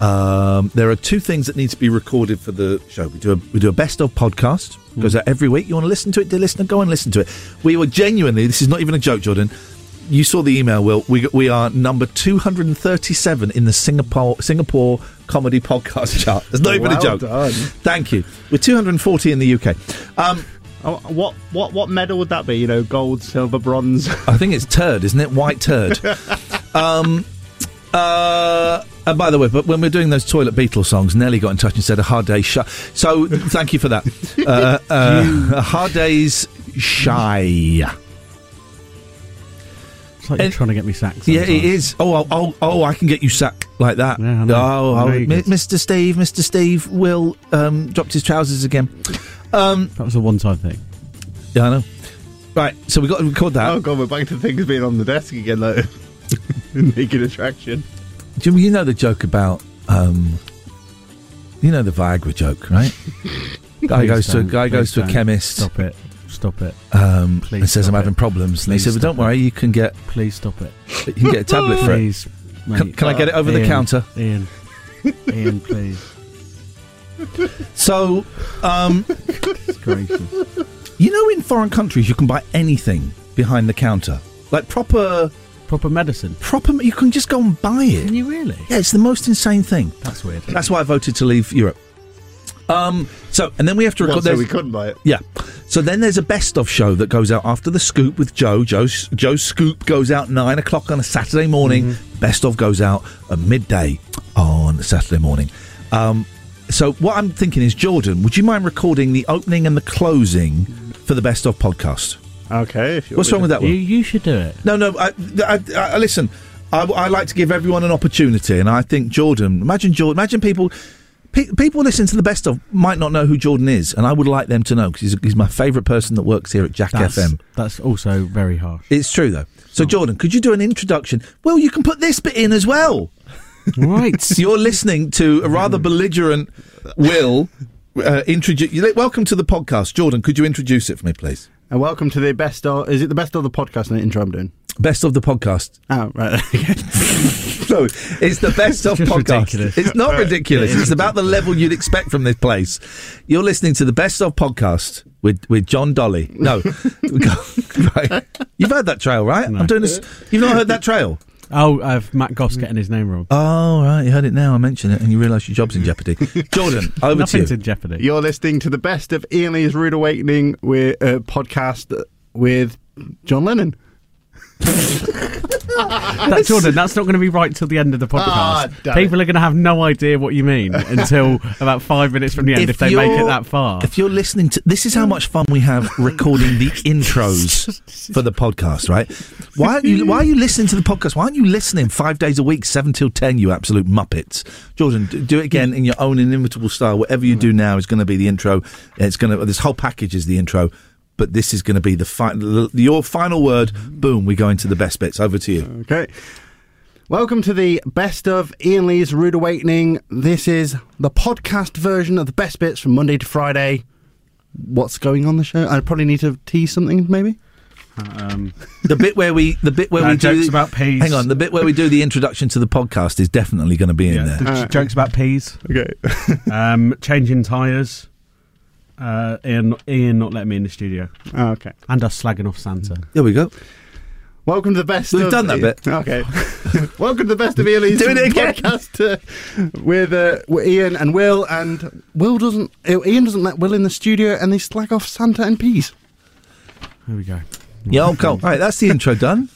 Um, there are two things that need to be recorded for the show. We do a we do a best of podcast goes out every week. You want to listen to it, dear listener, go and listen to it. We were genuinely. This is not even a joke, Jordan. You saw the email, Will. We we are number two hundred and thirty seven in the Singapore Singapore comedy podcast chart. It's not even a joke. done. Thank you. We're two hundred and forty in the UK. Um, Oh, what what what medal would that be? You know, gold, silver, bronze. I think it's turd, isn't it? White turd. um, uh, and by the way, but when we're doing those toilet Beatles songs, Nelly got in touch and said a hard day's shy. So thank you for that. Uh, uh, a hard day's shy. It's like you're trying to get me sacked. Yeah, it is. Oh, oh, oh, oh, I can get you sacked like that. Yeah, I know. Oh, I know oh you Mi- could. Mr. Steve, Mr. Steve will um, dropped his trousers again. Um, that was a one-time thing. Yeah, I know. Right, so we got to record that. Oh god, we're back to things being on the desk again, though. Naked attraction. Jim, you know the joke about, um, you know the Viagra joke, right? guy Please goes to a don't, guy goes please to a chemist. Stop it. Stop it. Um, Please and says I'm having it. problems. And they Please said, "Well, don't stop worry, you can get Please stop it. you can get a tablet for it." Please, Can, mate. can I get it over the Ian, counter? Ian. Ian, please. So, um, you know, in foreign countries, you can buy anything behind the counter, like proper proper medicine. Proper, you can just go and buy it. Can you really? Yeah, it's the most insane thing. That's weird. That's why I voted to leave Europe. Um. So, and then we have to Well, record. so we couldn't buy it. Yeah. So then there's a best of show that goes out after the scoop with Joe. Joe's Joe's scoop goes out nine o'clock on a Saturday morning. Mm-hmm. Best of goes out at midday on Saturday morning. Um, so what I'm thinking is, Jordan, would you mind recording the opening and the closing for the best of podcast? Okay. If you What's wrong with that one? You, you should do it. No, no. I, I, I, listen, I, I like to give everyone an opportunity, and I think Jordan. Imagine Jordan. Imagine people. Pe- people listening to the best of might not know who Jordan is, and I would like them to know because he's, he's my favourite person that works here at Jack That's, FM. that's also very harsh. It's true though. So Jordan, could you do an introduction? Well, you can put this bit in as well. Right. You're listening to a rather belligerent Will uh, introduce. Welcome to the podcast, Jordan. Could you introduce it for me, please? And welcome to the best of. Is it the best of the podcast and the intro I'm doing? Best of the podcast. Oh, right. So it's the best of podcast. ridiculous. It's not Right. ridiculous. It It's is about the level you'd expect from this place. You're listening to the best of podcast with with John Dolly. No, right. You've heard that trail, right? I'm doing this. You've not heard that trail. Oh, I've Matt Goss getting his name wrong. Oh, right. You heard it now. I mentioned it, and you realise your job's in jeopardy. Jordan, over Nothing's to you. in jeopardy. You're listening to the best of Ian Lee's Rude Awakening with uh, podcast with John Lennon. That, Jordan, that's not going to be right till the end of the Ah, podcast. People are going to have no idea what you mean until about five minutes from the end if, they make it that far. If you're listening to this, is how much fun we have recording the intros for the podcast. Right? Why aren't you? Why are you listening to the podcast? Why aren't you listening five days a week, seven till ten? You absolute muppets, Jordan. Do it again in your own inimitable style. Whatever you do now is going to be the intro. It's going to. This whole package is the intro. But this is going to be the final. Your final word. Boom. We go into the best bits. Over to you. Okay. Welcome to the best of Ian Lee's Rude Awakening. This is the podcast version of the best bits from Monday to Friday. What's going on the show? I probably need to tease something, maybe. Um, The bit where we, the bit where No, we do jokes the- about peas. Hang on, the bit where we do the introduction to the podcast is definitely going to be in there. the j- jokes about peas. Okay. um, changing tyres. Uh, Ian, Ian not letting me in the studio. Oh, okay. And us slagging off Santa. There we go. Welcome to the best. We've of done that bit. Okay. Welcome to the best of Ian Lee's Doing it again. podcast uh, with, uh, with Ian and Will. And Will doesn't. uh, Ian doesn't let Will in the studio, and they slag off Santa and peas. Here we go. Yeah, oh, cool. Right, that's the intro done.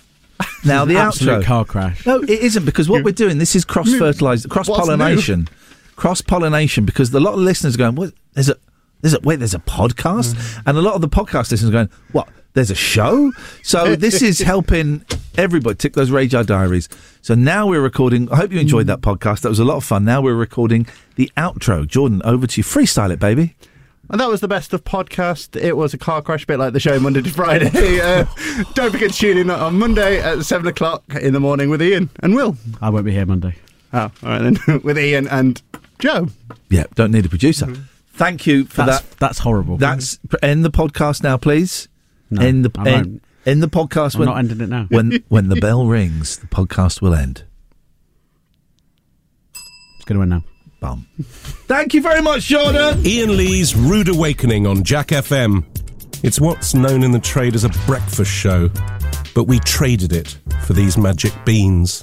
Now the outro. car crash. No, it isn't because what we're doing this is cross fertilized, cross pollination, cross pollination. Because a lot of listeners are going, "What? There's a, there's a, wait, there's a podcast, mm. and a lot of the podcast listeners going, "What? There's a show?" So this is helping everybody tick those Radar Diaries. So now we're recording. I hope you enjoyed mm. that podcast. That was a lot of fun. Now we're recording the outro. Jordan, over to you. Freestyle it, baby. And that was the best of podcast. It was a car crash bit like the show Monday to Friday. Uh, don't forget to tune in on Monday at 7 o'clock in the morning with Ian and Will. I won't be here Monday. Oh, all right then. with Ian and Joe. Yeah, don't need a producer. Mm-hmm. Thank you for that's, that. That's horrible. That's end the podcast now, please. No, end the end, end, the podcast. I'm when, not ending it now. When when the bell rings, the podcast will end. It's going to end now. Bum. Thank you very much, Jordan. Ian Lee's Rude Awakening on Jack FM. It's what's known in the trade as a breakfast show, but we traded it for these magic beans.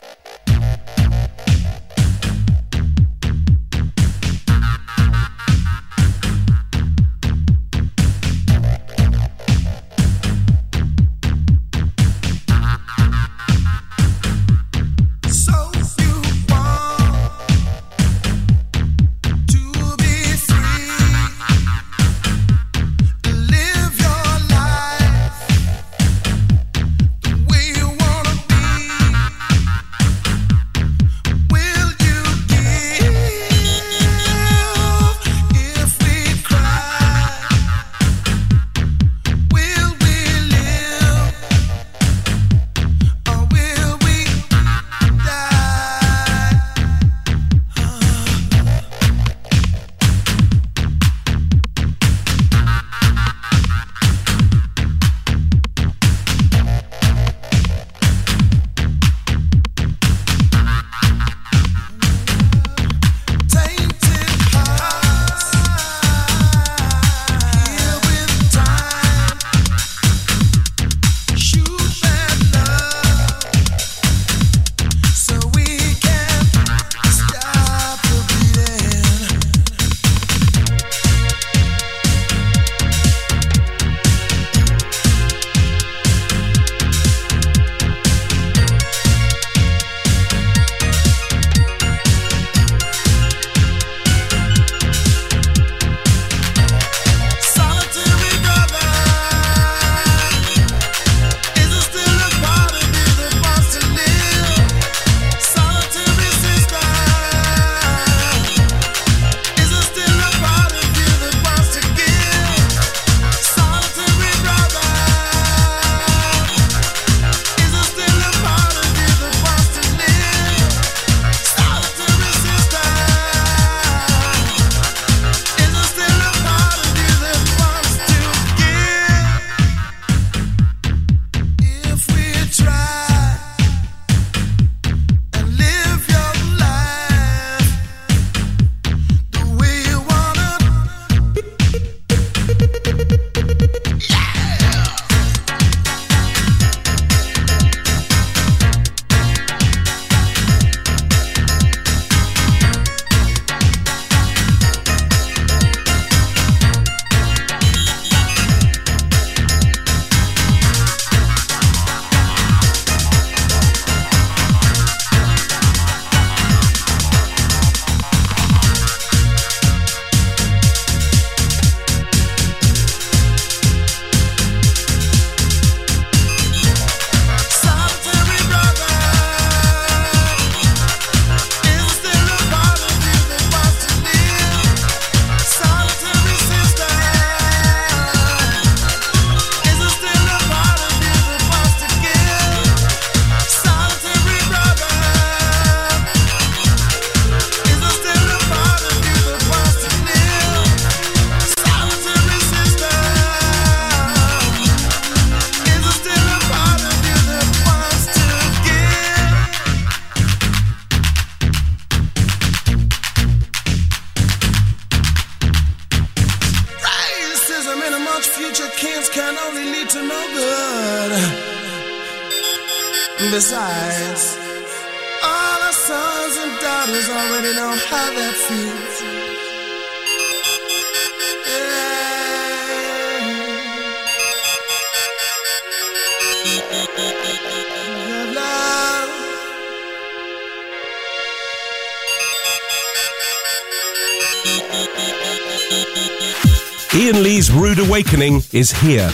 is here.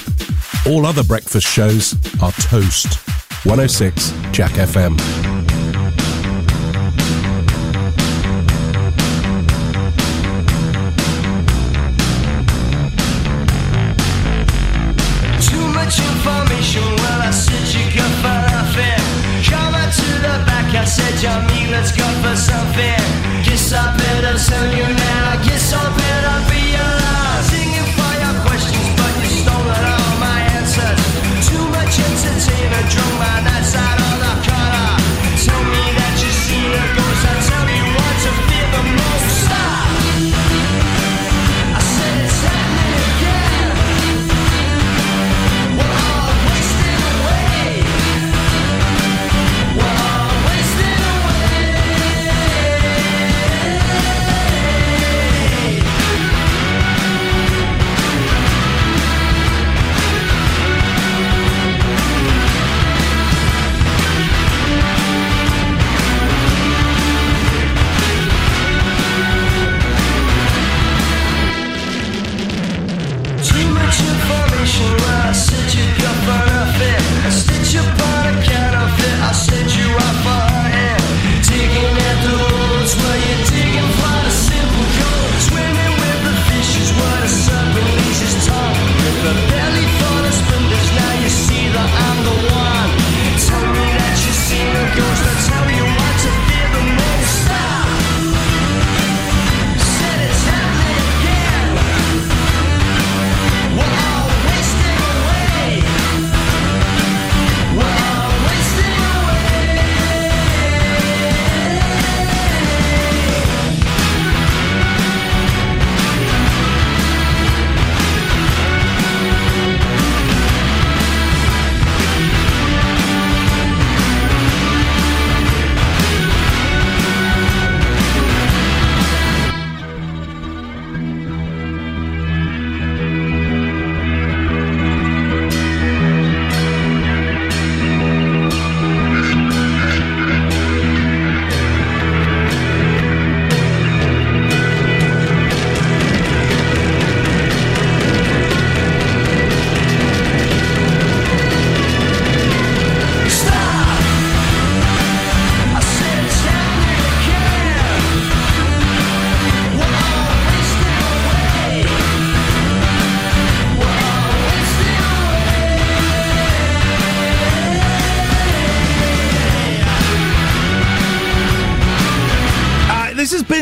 All other breakfast shows are toast. 106 Jack FM.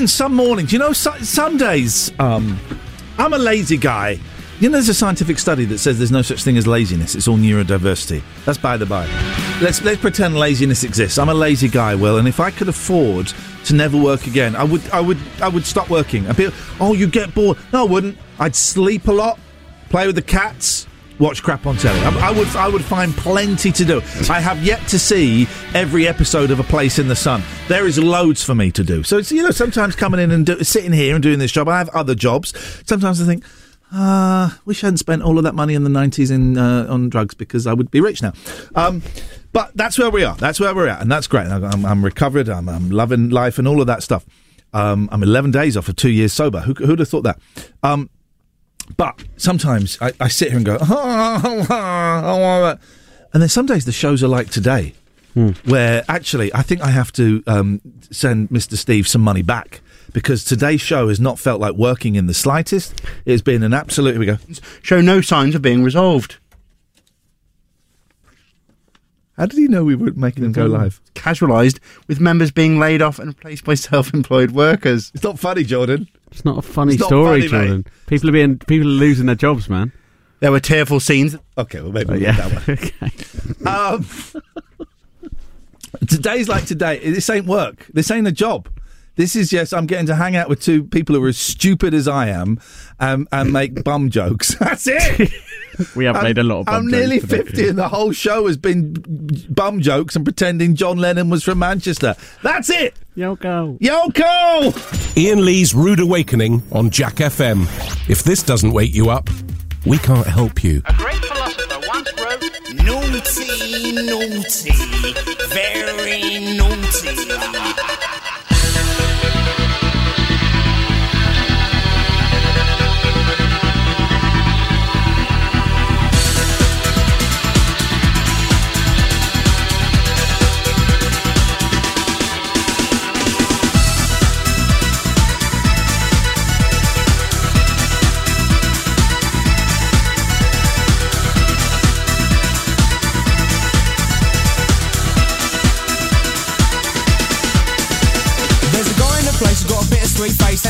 Been some mornings, you know, su- some days, um, I'm a lazy guy. You know, there's a scientific study that says there's no such thing as laziness. It's all neurodiversity. That's by the by. Let's let's pretend laziness exists. I'm a lazy guy, Will, and if I could afford to never work again, I would I would I would stop working. I'd be, oh, you get bored. No, I wouldn't. I'd sleep a lot, play with the cats, watch crap on telly. I, I would I would find plenty to do. I have yet to see every episode of A Place in the Sun. There is loads for me to do. So it's you know sometimes coming in and do, sitting here and doing this job. I have other jobs. Sometimes I think. Uh, wish I hadn't spent all of that money in the 90s in, uh, on drugs because I would be rich now. Um, but that's where we are. That's where we're at. And that's great. I'm, I'm recovered. I'm, I'm loving life and all of that stuff. Um, I'm 11 days off of two years sober. Who, who'd have thought that? Um, but sometimes I, I sit here and go, and then some days the shows are like today, where actually I think I have to um, send Mr. Steve some money back because today's show has not felt like working in the slightest. It's been an absolute. Here we go. Show no signs of being resolved. How did he know we were making them go live? Casualised with members being laid off and replaced by self-employed workers. It's not funny, Jordan. It's not a funny It's not story, funny, mate. Jordan. People are being people are losing their jobs, man. There were tearful scenes. Okay, well maybe Oh, we'll leave that one. um, today's like today. This ain't work. This ain't a job. This is just I'm getting to hang out with two people who are as stupid as I am, um, and make bum jokes. That's it. We have I'm- made a lot of. bum I'm nearly jokes today. 50 and the whole show has been bum jokes and pretending John Lennon was from Manchester. That's it. Yoko. Yoko. Ian Lee's Rude Awakening on Jack FM. If this doesn't wake you up, we can't help you. A great philosopher once wrote, Naughty, naughty, very naughty.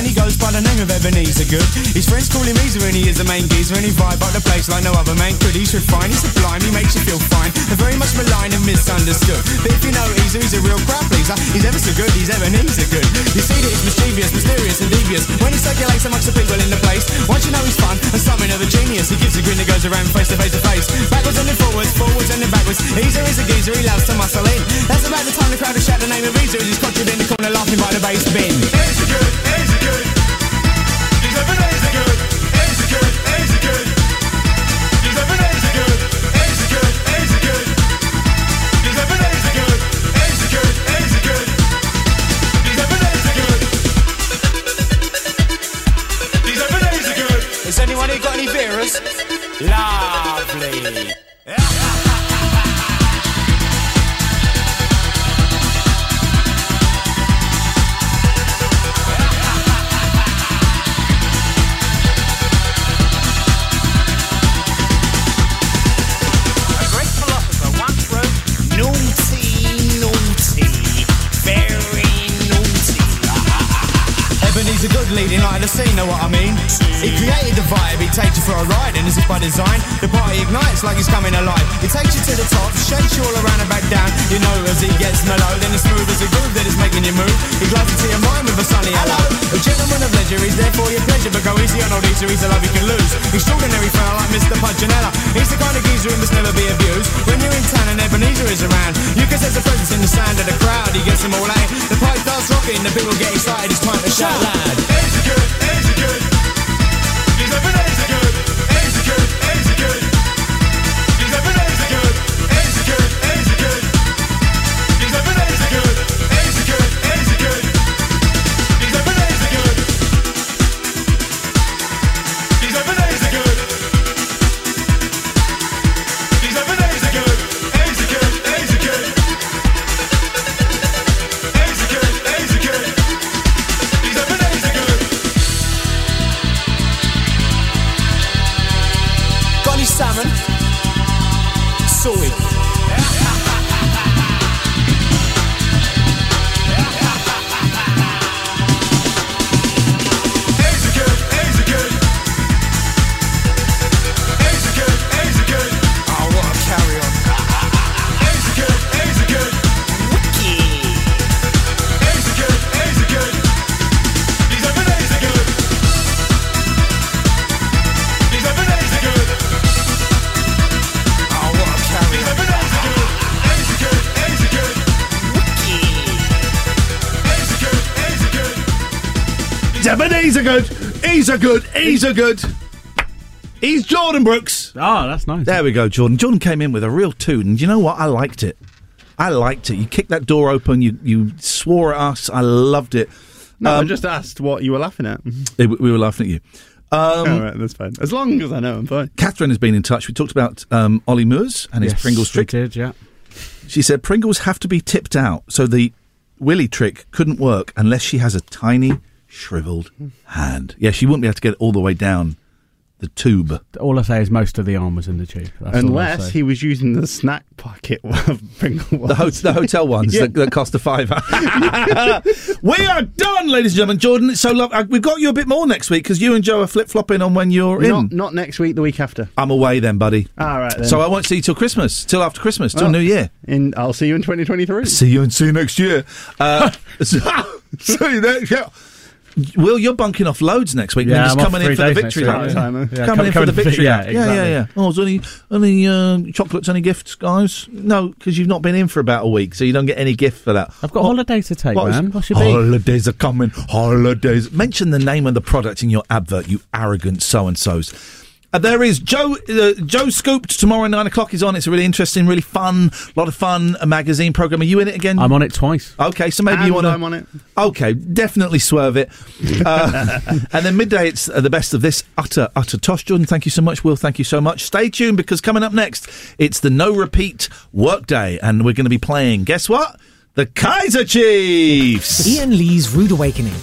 He goes by the name of Ebeneezer Goode. His friends call him Easer and he is the main geezer and he vibe up the place like no other man could. He's refined, he's sublime, he makes you feel fine. They're very much maligned and misunderstood. But if you know Easer, he's a real crowd pleaser. He's ever so good, he's Ebeneezer Goode. You see that he's mischievous, mysterious and devious when he circulates amongst the people in the place. Once you know he's fun and something of a genius, he gives a grin that goes around face to face to face. Backwards and then forwards, forwards and then backwards. Easer is a geezer, he loves to muscle in. That's about the time the crowd will shout the name of Easer as he's conjured in the corner laughing by the bass bin. Easer good, Easer good. Has anyone here got any beerers? Lovely. The scene, know what I mean? He created the vibe, he takes you for a ride, and as if by design, the party ignites like he's coming alive. He takes you to the top, shakes you all around and back down. You know as he gets mellow, then it's smooth as a groove that is making you move. He glides into your mind with a sunny hello. A gentleman of leisure, he's there for your pleasure, but go easy on old Easter, he's a love you can lose. Extraordinary fella like Mr. Punchinella. He's the kind of geezer who must never be abused. When you're in town and Ebeneezer is around, you can sense the presence in the sound of the crowd. He gets them all out. The pipe starts rocking, the people get excited. It's time to shout loud. Easy good, easy good, easy good. He's good. He's Jordan Brooks. Oh, that's nice. There we go, Jordan. Jordan came in with a real tune. And you know what? I liked it. I liked it. You kicked that door open. You you swore at us. I loved it. No, I Um, just asked what you were laughing at. we we were laughing at you. Um, All right, that's fine. As long as I know, I'm fine. Catherine has been in touch. We talked about um, Ollie Murs and his Yes, Pringles we trick. did, yeah. She said Pringles have to be tipped out, so the Willy trick couldn't work unless she has a tiny, shriveled hand. Yeah, she wouldn't be able to get all the way down the tube. All I say is most of the arm was in the tube. That's Unless he was using the snack pocket of Pringle The, ho- the hotel ones Yeah. that, that cost a fiver. we are done, ladies and gentlemen. Jordan, it's so love. Uh, we've got you a bit more next week because you and Joe are flip flopping on when you're Not, in. not next week, the week after. I'm away then, buddy. All right, then. So I won't see you till Christmas, till after Christmas, till Oh. New Year. In, I'll see you in 2023. See you and see you next year. Uh, so, see you next year. Will, you're bunking off loads next week. Yeah, and just I'm off coming in for the victory week, lap. yeah. Yeah, coming come- in for the victory yeah, lap. Yeah, yeah, yeah. Oh, is any any uh, chocolates, any gifts, guys? No, because you've not been in for about a week, so you don't get any gift for that. I've got holidays to take, What is- man. What's your beef? Holidays are coming. Holidays. Mention the name of the product in your advert, you arrogant so and so's. Uh, there is Joe. Uh, Joe Scooped tomorrow nine o'clock is on. It's a really interesting, really fun, lot of fun. A magazine program. Are you in it again? I'm on it twice. Okay, so maybe And you want to. I'm on it. Okay, definitely swerve it. Uh, and then midday, it's uh, the best of this utter, utter tosh. Jordan, thank you so much. Will, thank you so much. Stay tuned because coming up next, it's the no repeat workday, and we're going to be playing. Guess what? The Kaiser Chiefs. Ian Lee's Rude Awakening.